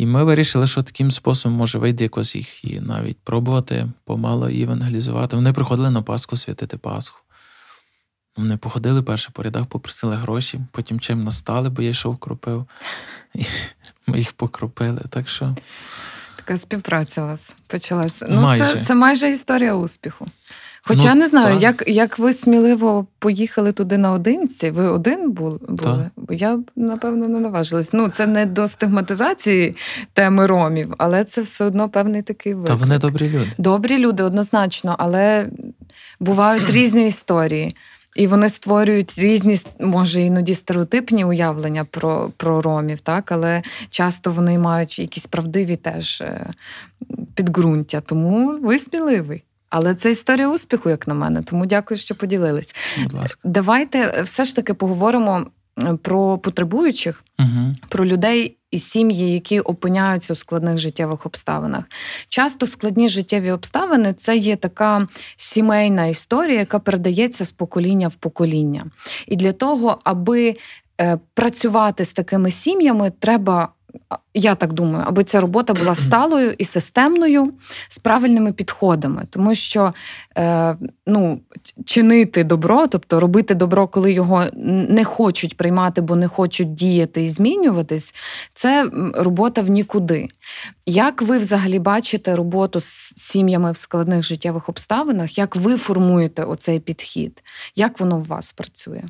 І ми вирішили, що таким способом може вийде якось їх і навіть пробувати помало евангелізувати. Вони приходили на Пасху святити Пасху. Вони походили перше по рядах, попросили гроші, потім чим настали, бо я йшов кропив. І Ми їх покропили. Так що... Така співпраця у вас почалася. Ну, Це це майже історія успіху. Хоча ну, я не знаю, як як ви сміливо поїхали туди наодинці, ви один були? Бо я б, напевно, не наважилась. Ну, це не до стигматизації теми ромів, але це все одно певний такий виклик. Та вони добрі люди. Добрі люди, однозначно, але бувають різні історії. І вони створюють різні, може, іноді стереотипні уявлення про про ромів, так, але часто вони мають якісь правдиві теж е, підґрунтя. Тому ви сміливий. Але це історія успіху, як на мене. Тому дякую, що поділились. Будь ласка. Давайте все ж таки поговоримо про потребуючих, угу. про людей і сім'ї, які опиняються у складних життєвих обставинах. Часто складні життєві обставини це є така сімейна історія, яка передається з покоління в покоління. І для того, аби е, працювати з такими сім'ями, треба я так думаю, аби ця робота була сталою і системною з правильними підходами, тому що е, ну, чинити добро, тобто робити добро, коли його не хочуть приймати, бо не хочуть діяти і змінюватись, це робота в нікуди. Як ви взагалі бачите роботу з сім'ями в складних життєвих обставинах? Як ви формуєте оцей підхід? Як воно у вас працює?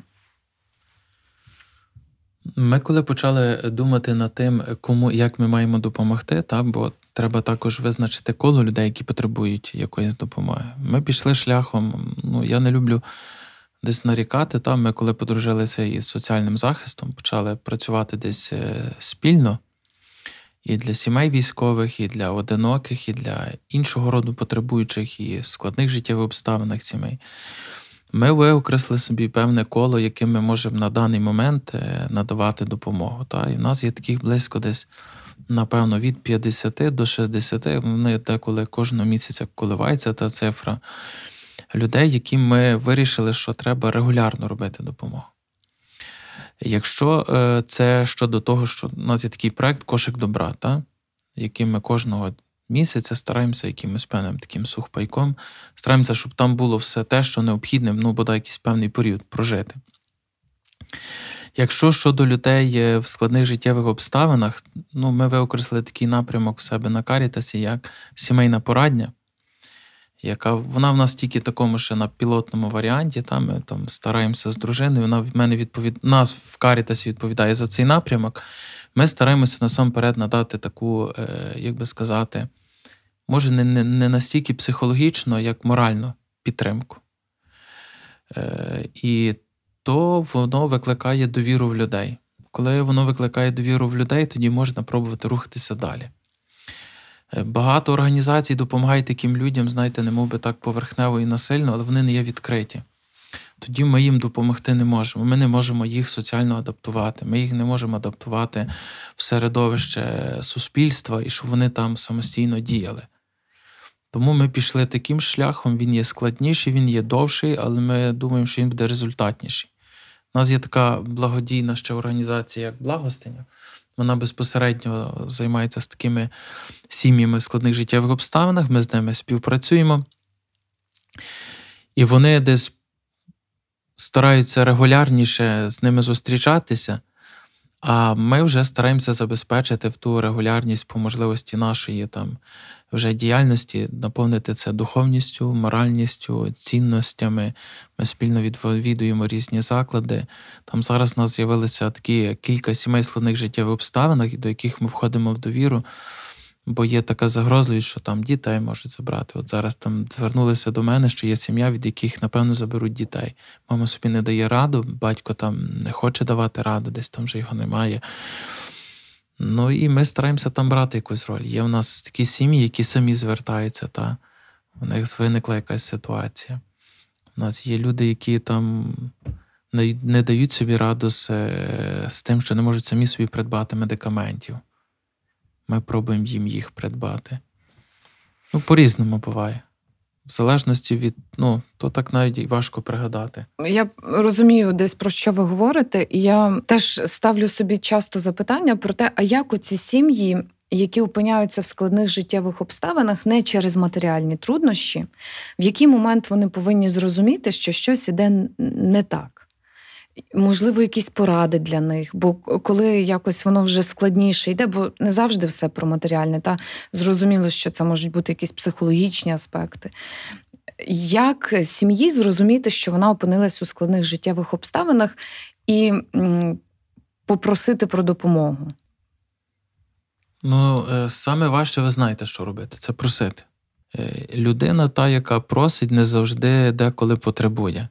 Ми коли почали думати над тим, кому як ми маємо допомогти, так, бо треба також визначити коло людей, які потребують якоїсь допомоги. Ми пішли шляхом. Ну, я не люблю десь нарікати. Там ми, коли подружилися із соціальним захистом, почали працювати десь е, спільно і для сімей військових, і для одиноких, і для іншого роду потребуючих, і складних життєвих обставинах сімей. Ми виокресли собі певне коло, яким ми можемо на даний момент е, надавати допомогу. Та? І в нас є таких близько десь, напевно, від 50 до 60, вони деколи кожного місяця коливається та цифра людей, яким ми вирішили, що треба регулярно робити допомогу. Якщо е, це щодо того, що у нас є такий проект Кошик добра, та? яким ми кожного місяця стараємося якимось певним таким сухпайком, стараємося, щоб там було все те, що необхідне, ну, бодай якийсь певний період прожити. Якщо щодо людей в складних життєвих обставинах, ну, ми виокреслили такий напрямок в себе на Карітасі, як сімейна порадня, яка вона в нас тільки такому ще на пілотному варіанті. Там ми там стараємося з дружиною. Вона в мене відповід... нас в Карітасі відповідає за цей напрямок. Ми стараємося насамперед надати таку, е, як би сказати, може, не не, не настільки психологічно, як моральну підтримку. Е, І то воно викликає довіру в людей. Коли воно викликає довіру в людей, тоді можна пробувати рухатися далі. Е, багато організацій допомагають таким людям, знаєте, не мов би так поверхнево і насильно, але вони не є відкриті. Тоді ми їм допомогти не можемо. Ми не можемо їх соціально адаптувати. Ми їх не можемо адаптувати в середовище суспільства і щоб вони там самостійно діяли. Тому ми пішли таким шляхом, він є складніший, він є довший, але ми думаємо, що він буде результатніший. У нас є така благодійна ще організація, як Благостиня. Вона безпосередньо займається з такими сім'ями в складних життєвих обставинах. Ми з ними співпрацюємо. І вони десь стараються регулярніше з ними зустрічатися. А ми вже стараємося забезпечити в ту регулярність по можливості нашої там вже діяльності, наповнити це духовністю, моральністю, цінностями. Ми спільно відвідуємо різні заклади. Там зараз у нас з'явилися такі кілька сімей складних життєвих обставинах, до яких ми входимо в довіру. Бо є така загрозливість, що там дітей можуть забрати. От зараз там звернулися до мене, що є сім'я, від яких, напевно, заберуть дітей. Мама собі не дає раду, батько там не хоче давати раду, десь там вже його немає. Ну і ми стараємося там брати якусь роль. Є в нас такі сім'ї, які самі звертаються, та у них виникла якась ситуація. У нас є люди, які там не, не дають собі раду з, з тим, що не можуть самі собі придбати медикаментів. Ми пробуємо їм їх придбати. Ну, по-різному буває. В залежності від, ну, то так навіть і важко пригадати. Я розумію десь про що ви говорите, я теж ставлю собі часто запитання про те, а як оці сім'ї, які опиняються в складних життєвих обставинах не через матеріальні труднощі, в який момент вони повинні зрозуміти, що щось іде не так. Можливо, якісь поради для них, бо коли якось воно вже складніше йде, бо не завжди все про матеріальне, та зрозуміло, що це можуть бути якісь психологічні аспекти. Як сім'ї зрозуміти, що вона опинилась у складних життєвих обставинах, і попросити про допомогу? Ну, е, саме важче, ви знаєте, що робити це просити. Е, людина, та, яка просить, не завжди деколи потребує.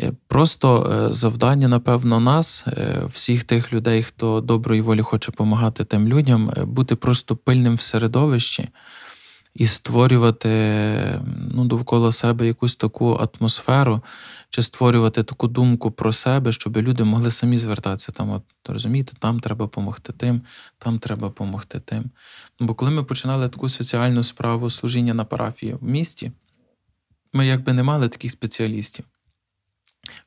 Е, просто е, завдання, напевно, нас, е, всіх тих людей, хто доброї волі хоче допомагати тим людям, бути просто пильним в середовищі і створювати ну, довкола себе якусь таку атмосферу, чи створювати таку думку про себе, щоб люди могли самі звертатися там. От розумієте, там треба допомогти тим, там треба допомогти тим. Бо коли ми починали таку соціальну справу служіння на парафії в місті, ми якби не мали таких спеціалістів.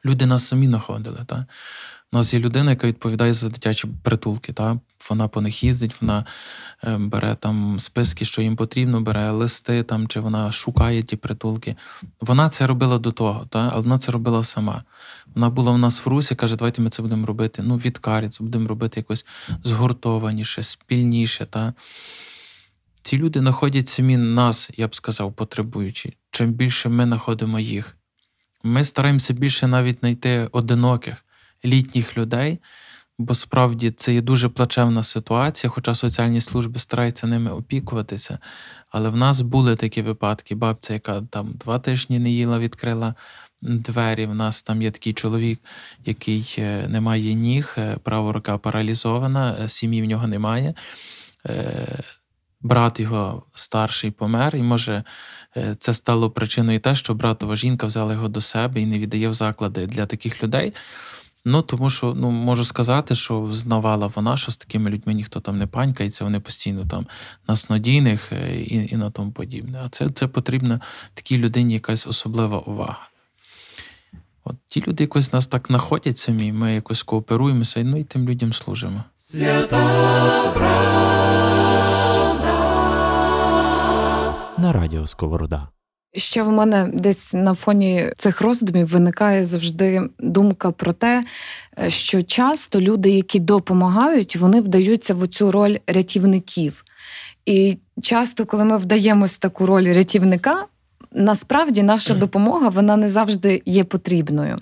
Люди нас самі знаходили. Та? У нас є людина, яка відповідає за дитячі притулки. Та? Вона по них їздить, вона е, бере там списки, що їм потрібно, бере листи там, чи вона шукає ті притулки. Вона це робила до того, та? але вона це робила сама. Вона була в нас в Русі, каже, давайте ми це будемо робити. Ну, від каріць, будемо робити якось згуртованіше, спільніше. Та? Ці люди знаходять самі нас, я б сказав, потребуючи. Чим більше ми знаходимо їх. Ми стараємося більше навіть знайти одиноких літніх людей, бо справді це є дуже плачевна ситуація, хоча соціальні служби стараються ними опікуватися. Але в нас були такі випадки. Бабця, яка там два тижні не їла, відкрила двері. В нас там є такий чоловік, який е, не має ніг, е, права рука паралізована, е, сім'ї в нього немає брат його старший помер, і може е, це стало причиною те, що братова жінка взяла його до себе і не віддає в заклади для таких людей. Ну, тому що ну, можу сказати, що знавала вона, що з такими людьми ніхто там не панькається, вони постійно там на снодійних е, і і на тому подібне. А це це потрібна такій людині якась особлива увага. От Ті люди якось нас так знаходять самі, ми якось кооперуємося, ну і тим людям служимо. Свята на радіо Сковорода. Ще в мене десь на фоні цих роздумів виникає завжди думка про те, е, що часто люди, які допомагають, вони вдаються в цю роль рятівників. І часто, коли ми вдаємось в таку роль рятівника, насправді наша допомога вона не завжди є потрібною.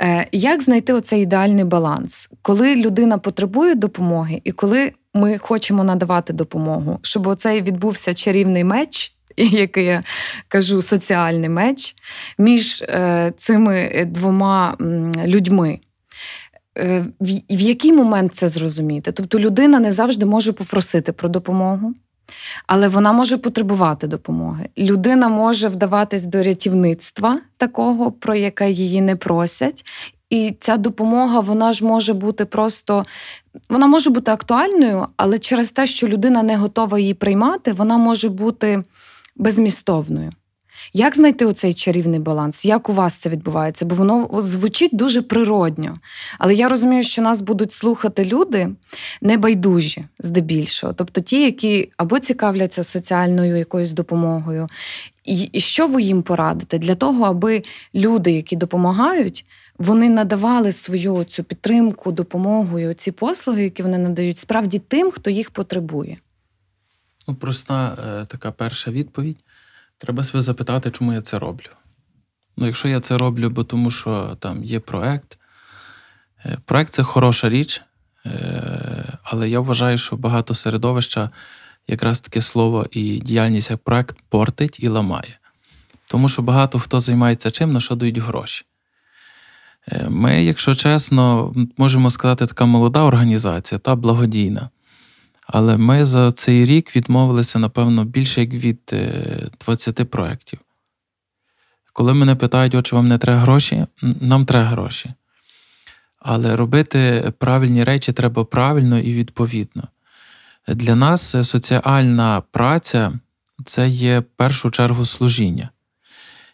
Е, як знайти оцей ідеальний баланс, коли людина потребує допомоги, і коли ми хочемо надавати допомогу, щоб оцей відбувся чарівний меч який я кажу, соціальний меч між е, цими двома людьми. Е, в який момент це зрозуміти? Тобто людина не завжди може попросити про допомогу, але вона може потребувати допомоги. Людина може вдаватись до рятівництва такого, про яке її не просять. І ця допомога, вона ж може бути просто, вона може бути актуальною, але через те, що людина не готова її приймати, вона може бути безмістовною. Як знайти оцей чарівний баланс? Як у вас це відбувається? Бо воно звучить дуже природньо. Але я розумію, що нас будуть слухати люди небайдужі, здебільшого. Тобто ті, які або цікавляться соціальною якоюсь допомогою. І що ви їм порадите? Для того, аби люди, які допомагають, вони надавали свою цю підтримку, допомогу і ці послуги, які вони надають, справді тим, хто їх потребує. Ну, проста е, така перша відповідь. Треба себе запитати, чому я це роблю. Ну, якщо я це роблю, бо тому що там є проект. Е, проект це хороша річ, е, але я вважаю, що багато середовища якраз таке слово і діяльність як проект портить і ламає. Тому що багато хто займається чим, на що дають гроші. Е, ми, якщо чесно, можемо сказати, така молода організація та благодійна. Але ми за цей рік відмовилися, напевно, більше як від 20 проєктів. Коли мене питають, чи вам не треба гроші, нам треба гроші. Але робити правильні речі треба правильно і відповідно. Для нас соціальна праця це є в першу чергу служіння.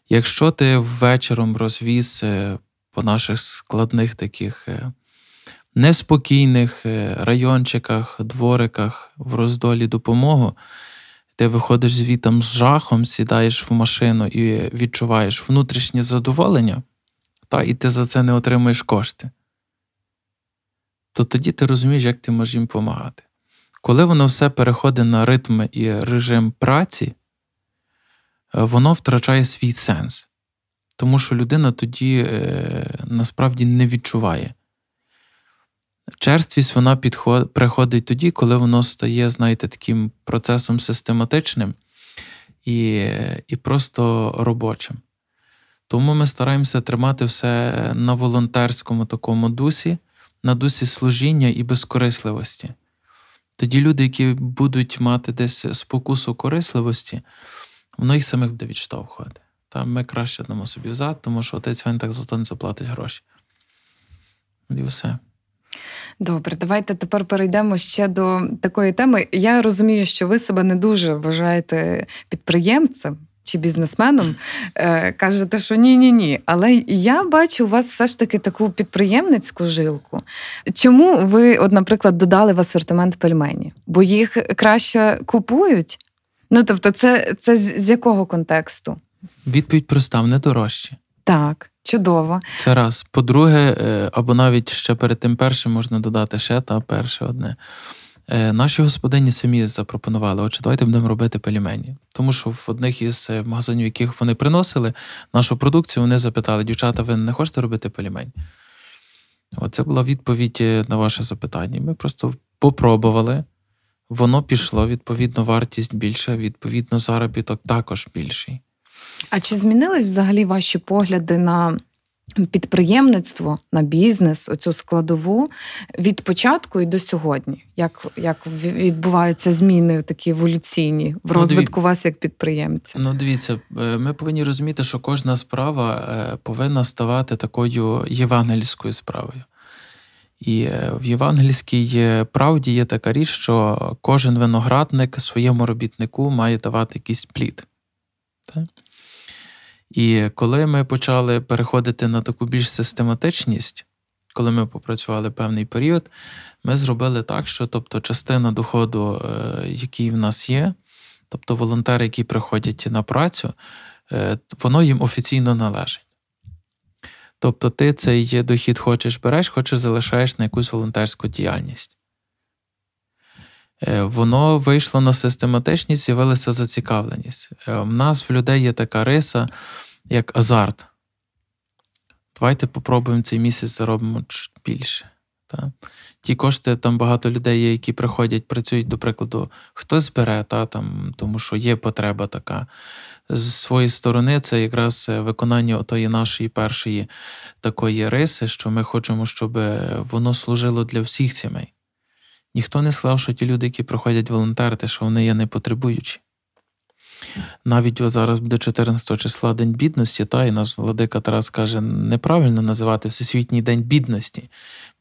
Якщо ти вечором розвіз е, по наших складних таких е, неспокійних е, райончиках, двориках в роздолі допомогу, ти виходиш звітом з жахом, сідаєш в машину і відчуваєш внутрішнє задоволення, та, і ти за це не отримуєш кошти, то тоді ти розумієш, як ти можеш їм допомагати. Коли воно все переходить на ритм і режим праці, е, воно втрачає свій сенс. Тому що людина тоді е, насправді не відчуває. Черствість вона підход, приходить тоді, коли воно стає, знаєте, таким процесом систематичним і, і просто робочим. Тому ми стараємося тримати все на волонтерському такому дусі, на дусі служіння і безкорисливості. Тоді люди, які будуть мати десь спокусу корисливості, воно їх самих буде відштовхувати. Там ми краще дамо собі взад, тому що отець він так зато не заплатить гроші. І все. Добре, давайте тепер перейдемо ще до такої теми. Я розумію, що ви себе не дуже вважаєте підприємцем. Чи бізнесменом е, кажете, що ні, ні, ні. Але я бачу у вас все ж таки таку підприємницьку жилку. Чому ви, от, наприклад, додали в асортимент пельмені? Бо їх краще купують? Ну тобто, це це з якого контексту? Відповідь проста, вони дорожчі. Так. Чудово. Це раз. По-друге, е, або навіть ще перед тим першим можна додати ще та перше одне. Е, наші господині самі запропонували, отже, давайте будемо робити пельмені. Тому що в одних із е, магазинів, яких вони приносили нашу продукцію, вони запитали: дівчата, ви не хочете робити пельмень? Оце була відповідь на ваше запитання. Ми просто попробували, воно пішло, відповідно, вартість більша, відповідно, заробіток також більший. А чи змінились взагалі ваші погляди на підприємництво, на бізнес, оцю складову від початку і до сьогодні? Як як відбуваються зміни такі еволюційні в ну, розвитку ну, вас як підприємця? Ну, дивіться, е, ми повинні розуміти, що кожна справа е, повинна ставати такою євангельською справою. І е, в євангельській правді є така річ, що кожен виноградник своєму робітнику має давати якийсь плід. Так? І коли ми почали переходити на таку більш систематичність, коли ми попрацювали певний період, ми зробили так, що тобто, частина доходу, е, який в нас є, тобто волонтери, які приходять на працю, е, воно їм офіційно належить. Тобто, ти цей дохід хочеш береш, хочеш залишаєш на якусь волонтерську діяльність. Е, воно вийшло на систематичність, з'явилася зацікавленість. У нас в людей є така риса як азарт. Давайте попробуємо цей місяць заробимо більше. Та? Ті кошти, там багато людей є, які приходять, працюють, до прикладу, хтось збере, та, там, тому що є потреба така. З своєї сторони, це якраз виконання отої нашої першої такої риси, що ми хочемо, щоб воно служило для всіх сімей. Ніхто не сказав, що ті люди, які приходять волонтерити, що вони є непотребуючі. Навіть зараз буде 14 числа День бідності, та і наш владика Тарас каже, неправильно називати Всесвітній день бідності,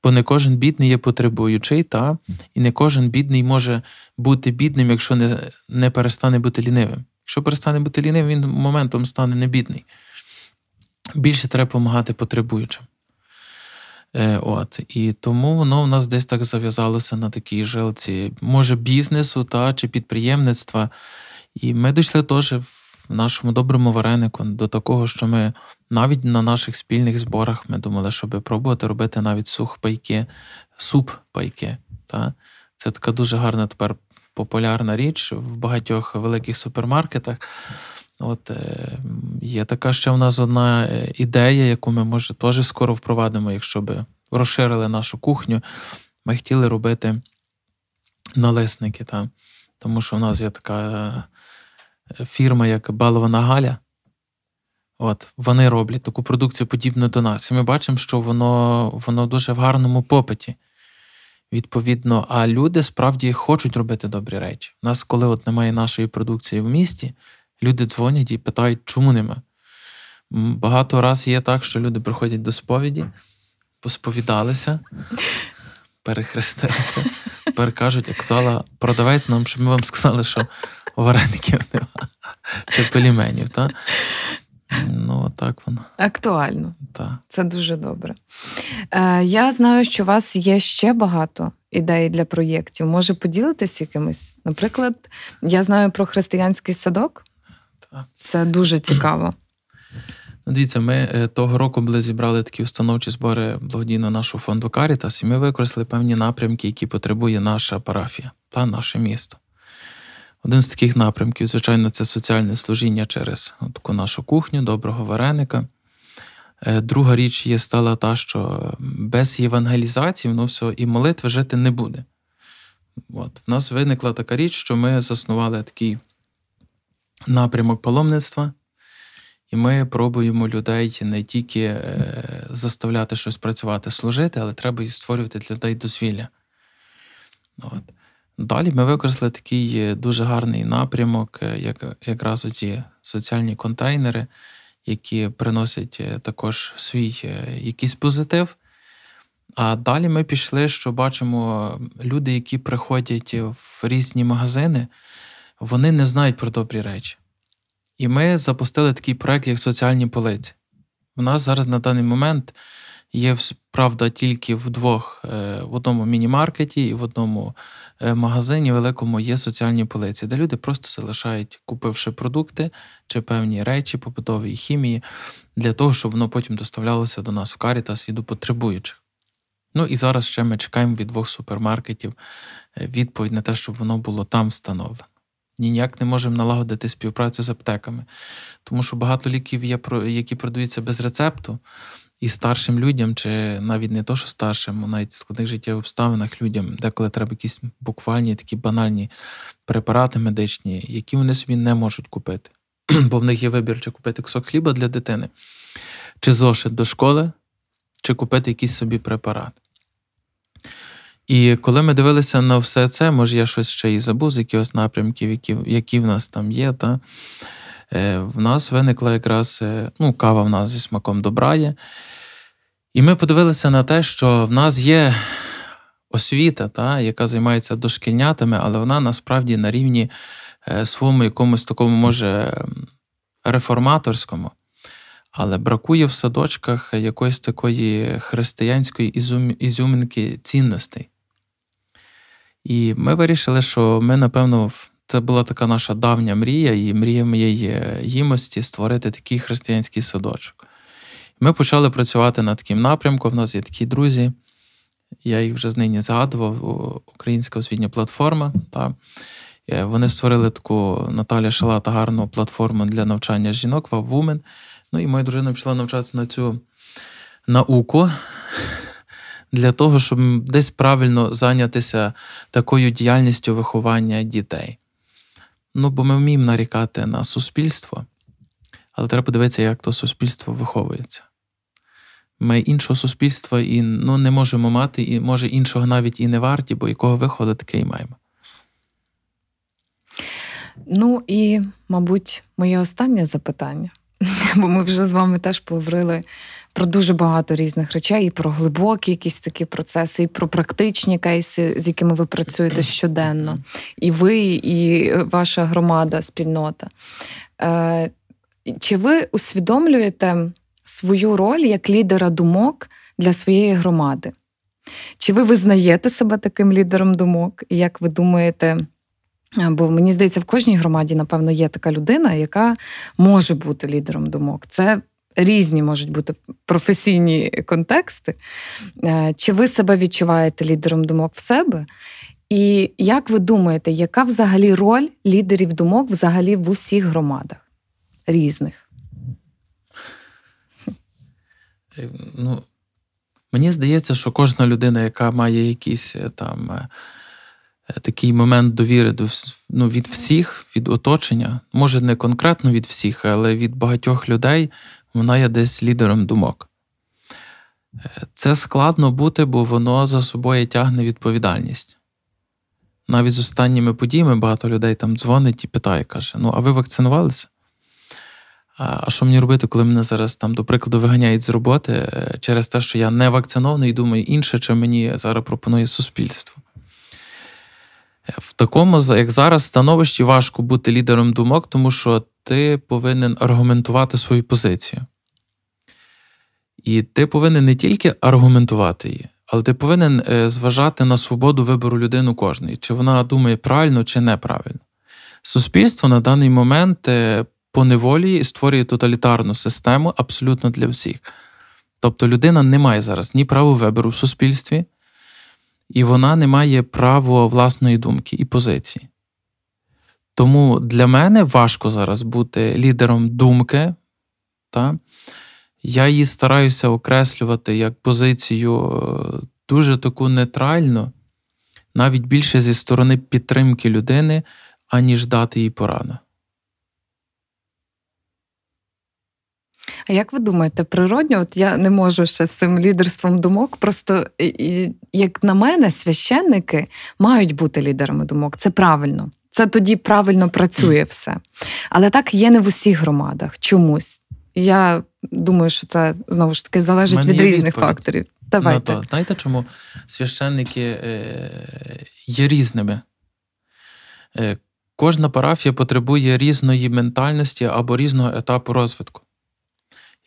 бо не кожен бідний є потребуючий, та, і не кожен бідний може бути бідним, якщо не не перестане бути лінивим. Якщо перестане бути лінивим, він моментом стане не бідний. Більше треба допомагати потребуючим. Е, от, І тому воно в нас десь так зав'язалося на такій жилці, може, бізнесу та, чи підприємництва. І ми дійшли теж в нашому доброму варенику до такого, що ми навіть на наших спільних зборах ми думали, щоб пробувати робити навіть сух пайки, суп пайки. Та? Це така дуже гарна тепер популярна річ в багатьох великих супермаркетах. От Є така ще в нас одна ідея, яку ми, може, теж скоро впровадимо, якщо би розширили нашу кухню. Ми хотіли робити налисники. Та? Тому що в нас є така фірма, як Балована Галя. От, Вони роблять таку продукцію подібну до нас. І ми бачимо, що воно воно дуже в гарному попиті. Відповідно, а люди справді хочуть робити добрі речі. У нас, коли от немає нашої продукції в місті, люди дзвонять і питають, чому нема. Багато разів є так, що люди приходять до сповіді, посповідалися, перехрестилися, перекажуть, як казала продавець нам, щоб ми вам сказали, що вареників нема, чи пеліменів. Та? Ну, так воно. Актуально. Так. Це дуже добре. Е, Я знаю, що у вас є ще багато ідей для проєктів. Може поділитись якимось? Наприклад, я знаю про християнський садок. Це дуже цікаво. Ну, Дивіться, ми е, того року були зібрали такі установчі збори благодійно нашого фонду Карітас, і ми використали певні напрямки, які потребує наша парафія та наше місто. Один з таких напрямків, звичайно, це соціальне служіння через таку нашу кухню, доброго вареника. Е, друга річ є стала та, що без євангелізації воно все і молитви жити не буде. От. В нас виникла така річ, що ми заснували такий напрямок паломництва, і ми пробуємо людей не тільки е, заставляти щось працювати, служити, але треба і створювати для людей дозвілля. От. Далі ми використали такий е, дуже гарний напрямок, е, як якраз оці соціальні контейнери, які приносять також свій якийсь позитив. А далі ми пішли, що бачимо, люди, які приходять в різні магазини, вони не знають про добрі речі. І ми запустили такий проект, як соціальні полиці. У нас зараз на даний момент є правда тільки в двох е, в одному міні-маркеті і в одному е, магазині великому є соціальні полиці, де люди просто залишають, купивши продукти чи певні речі побутової хімії, для того, щоб воно потім доставлялося до нас в Карітас і до потребуючих. Ну і зараз ще ми чекаємо від двох супермаркетів е, відповідь на те, щоб воно було там встановлено. Ніяк не можемо налагодити співпрацю з аптеками, тому що багато ліків є, які продаються без рецепту і старшим людям, чи навіть не то, що старшим, а навіть в складних життєвих обставинах людям, деколи треба якісь буквальні такі банальні препарати медичні, які вони собі не можуть купити. Бо в них є вибір, чи купити кусок хліба для дитини, чи зошит до школи, чи купити якийсь собі препарат. І коли ми дивилися на все це, може я щось ще і забув з якихось напрямків, які які в нас там є, та е, в нас виникла якраз е, ну, кава в нас зі смаком добра є. І ми подивилися на те, що в нас є освіта, та, яка займається дошкільнятами, але вона насправді на рівні е, своєму якомусь такому, може, реформаторському. Але бракує в садочках якоїсь такої християнської ізюминки цінностей. І ми вирішили, що ми, напевно, це була така наша давня мрія, і мрія моєї їмості створити такий християнський садочок. Ми почали працювати над таким напрямком. У нас є такі друзі, я їх вже знині згадував, Українська освітня платформа. Та. Е, вони створили таку Наталя Шалата гарну платформу для навчання жінок Ваввумен. Ну і моя дружина почала навчатися на цю науку для того, щоб десь правильно зайнятися такою діяльністю виховання дітей. Ну, бо ми вміємо нарікати на суспільство, але треба подивитися, як то суспільство виховується. Ми іншого суспільства і ну, не можемо мати, і може іншого навіть і не варті, бо якого виходу таке і маємо. Ну і, мабуть, моє останнє запитання, бо ми вже з вами теж поговорили про дуже багато різних речей, і про глибокі якісь такі процеси, і про практичні кейси, з якими ви працюєте щоденно, і ви, і ваша громада, спільнота. Е, Чи ви усвідомлюєте свою роль як лідера думок для своєї громади? Чи ви визнаєте себе таким лідером думок? І як ви думаєте? Бо мені здається, в кожній громаді, напевно, є така людина, яка може бути лідером думок. Це різні можуть бути професійні контексти. Е, чи ви себе відчуваєте лідером думок в себе? І як ви думаєте, яка взагалі роль лідерів думок взагалі в усіх громадах різних? Е, Ну, мені здається, що кожна людина, яка має якийсь е, там такий момент довіри до ну, від всіх, від оточення, може не конкретно від всіх, але від багатьох людей, вона є десь лідером думок. Це складно бути, бо воно за собою тягне відповідальність. Навіть з останніми подіями багато людей там дзвонить і питає, каже: Ну, а ви вакцинувалися? А що мені робити, коли мене зараз там, до прикладу, виганяють з роботи е, через те, що я не вакцинований і думаю інше, чи мені зараз пропонує суспільство? Е, В такому, як зараз, становищі важко бути лідером думок, тому що ти повинен аргументувати свою позицію. І ти повинен не тільки аргументувати її, але ти повинен е, зважати на свободу вибору людини кожної, чи вона думає правильно чи неправильно. Суспільство на даний момент е, поневолює і створює тоталітарну систему абсолютно для всіх. Тобто людина не має зараз ні права вибору в суспільстві, і вона не має права власної думки і позиції. Тому для мене важко зараз бути лідером думки. Та? Я її стараюся окреслювати як позицію е, дуже таку нейтральну, навіть більше зі сторони підтримки людини, аніж дати їй пораду. А як ви думаєте, природньо? От я не можу ще з цим лідерством думок. Просто як на мене, священники мають бути лідерами думок. Це правильно. Це тоді правильно працює все. Але так є не в усіх громадах. Чомусь. Я думаю, що це знову ж таки залежить від різних відповідь. факторів. Давайте. Ну, то, знаєте, чому священники е, є різними? Е, кожна парафія потребує різної ментальності або різного етапу розвитку.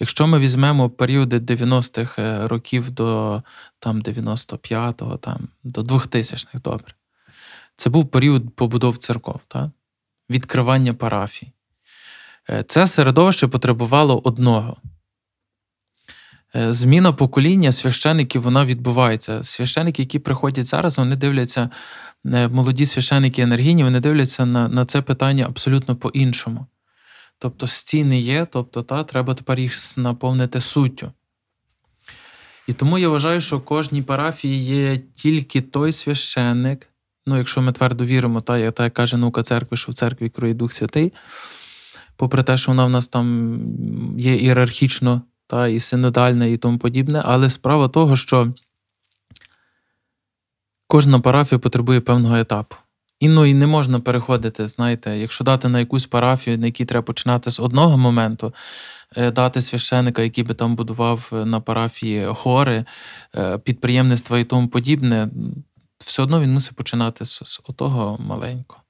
Якщо ми візьмемо періоди 90-х е, років до там, 95-го, там, до 2000-х, добре, це був період побудов церков, та? відкривання парафій. Е, Це середовище потребувало одного Е, Зміна покоління священиків вона відбувається. Священики, які приходять зараз, вони дивляться, е, молоді священики енергійні, вони дивляться на, на це питання абсолютно по-іншому. Тобто стіни є, тобто та, треба тепер їх наповнити суттю. І тому я вважаю, що в кожній парафії є тільки той священник, ну, якщо ми твердо віримо, та, як та каже наука церкви, що в церкві крує Дух Святий, попри те, що вона в нас там є ієрархічно та і синодальне, і тому подібне. Але справа того, що кожна парафія потребує певного етапу. І ну і не можна переходити, знаєте, якщо дати на якусь парафію, на якій треба починати з одного моменту, е, дати священика, який би там будував на парафії хори, е, підприємництва і тому подібне, все одно він мусить починати з, з отого маленького.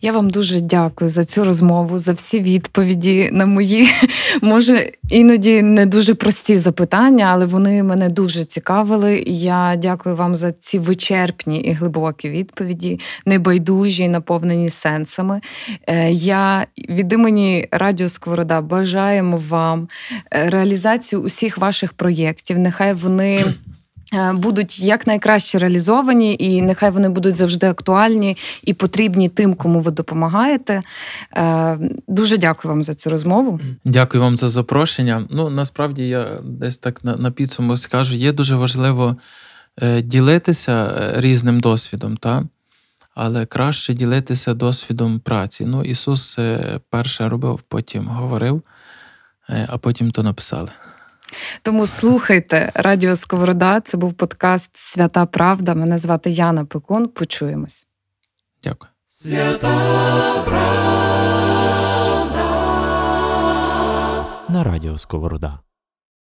Я вам дуже дякую за цю розмову, за всі відповіді на мої, може, іноді не дуже прості запитання, але вони мене дуже цікавили. Я дякую вам за ці вичерпні і глибокі відповіді, небайдужі, наповнені сенсами. Е, Я від імені Радіо Сковорода бажаємо вам е, реалізацію усіх ваших проєктів. Нехай вони. е, Будуть якнайкраще реалізовані, і нехай вони будуть завжди актуальні і потрібні тим, кому ви допомагаєте. Е, Дуже дякую вам за цю розмову. Дякую вам за запрошення. Ну, насправді я десь так на, на підсумок скажу, є дуже важливо е, ділитися різним досвідом, та? але краще ділитися досвідом праці. Ну, Ісус перше робив, потім говорив, а потім то написали. Тому слухайте Радіо Сковорода. Це був подкаст Свята Правда. Мене звати Яна Пекун. Почуємось. Дякую. На радіо Сковорода.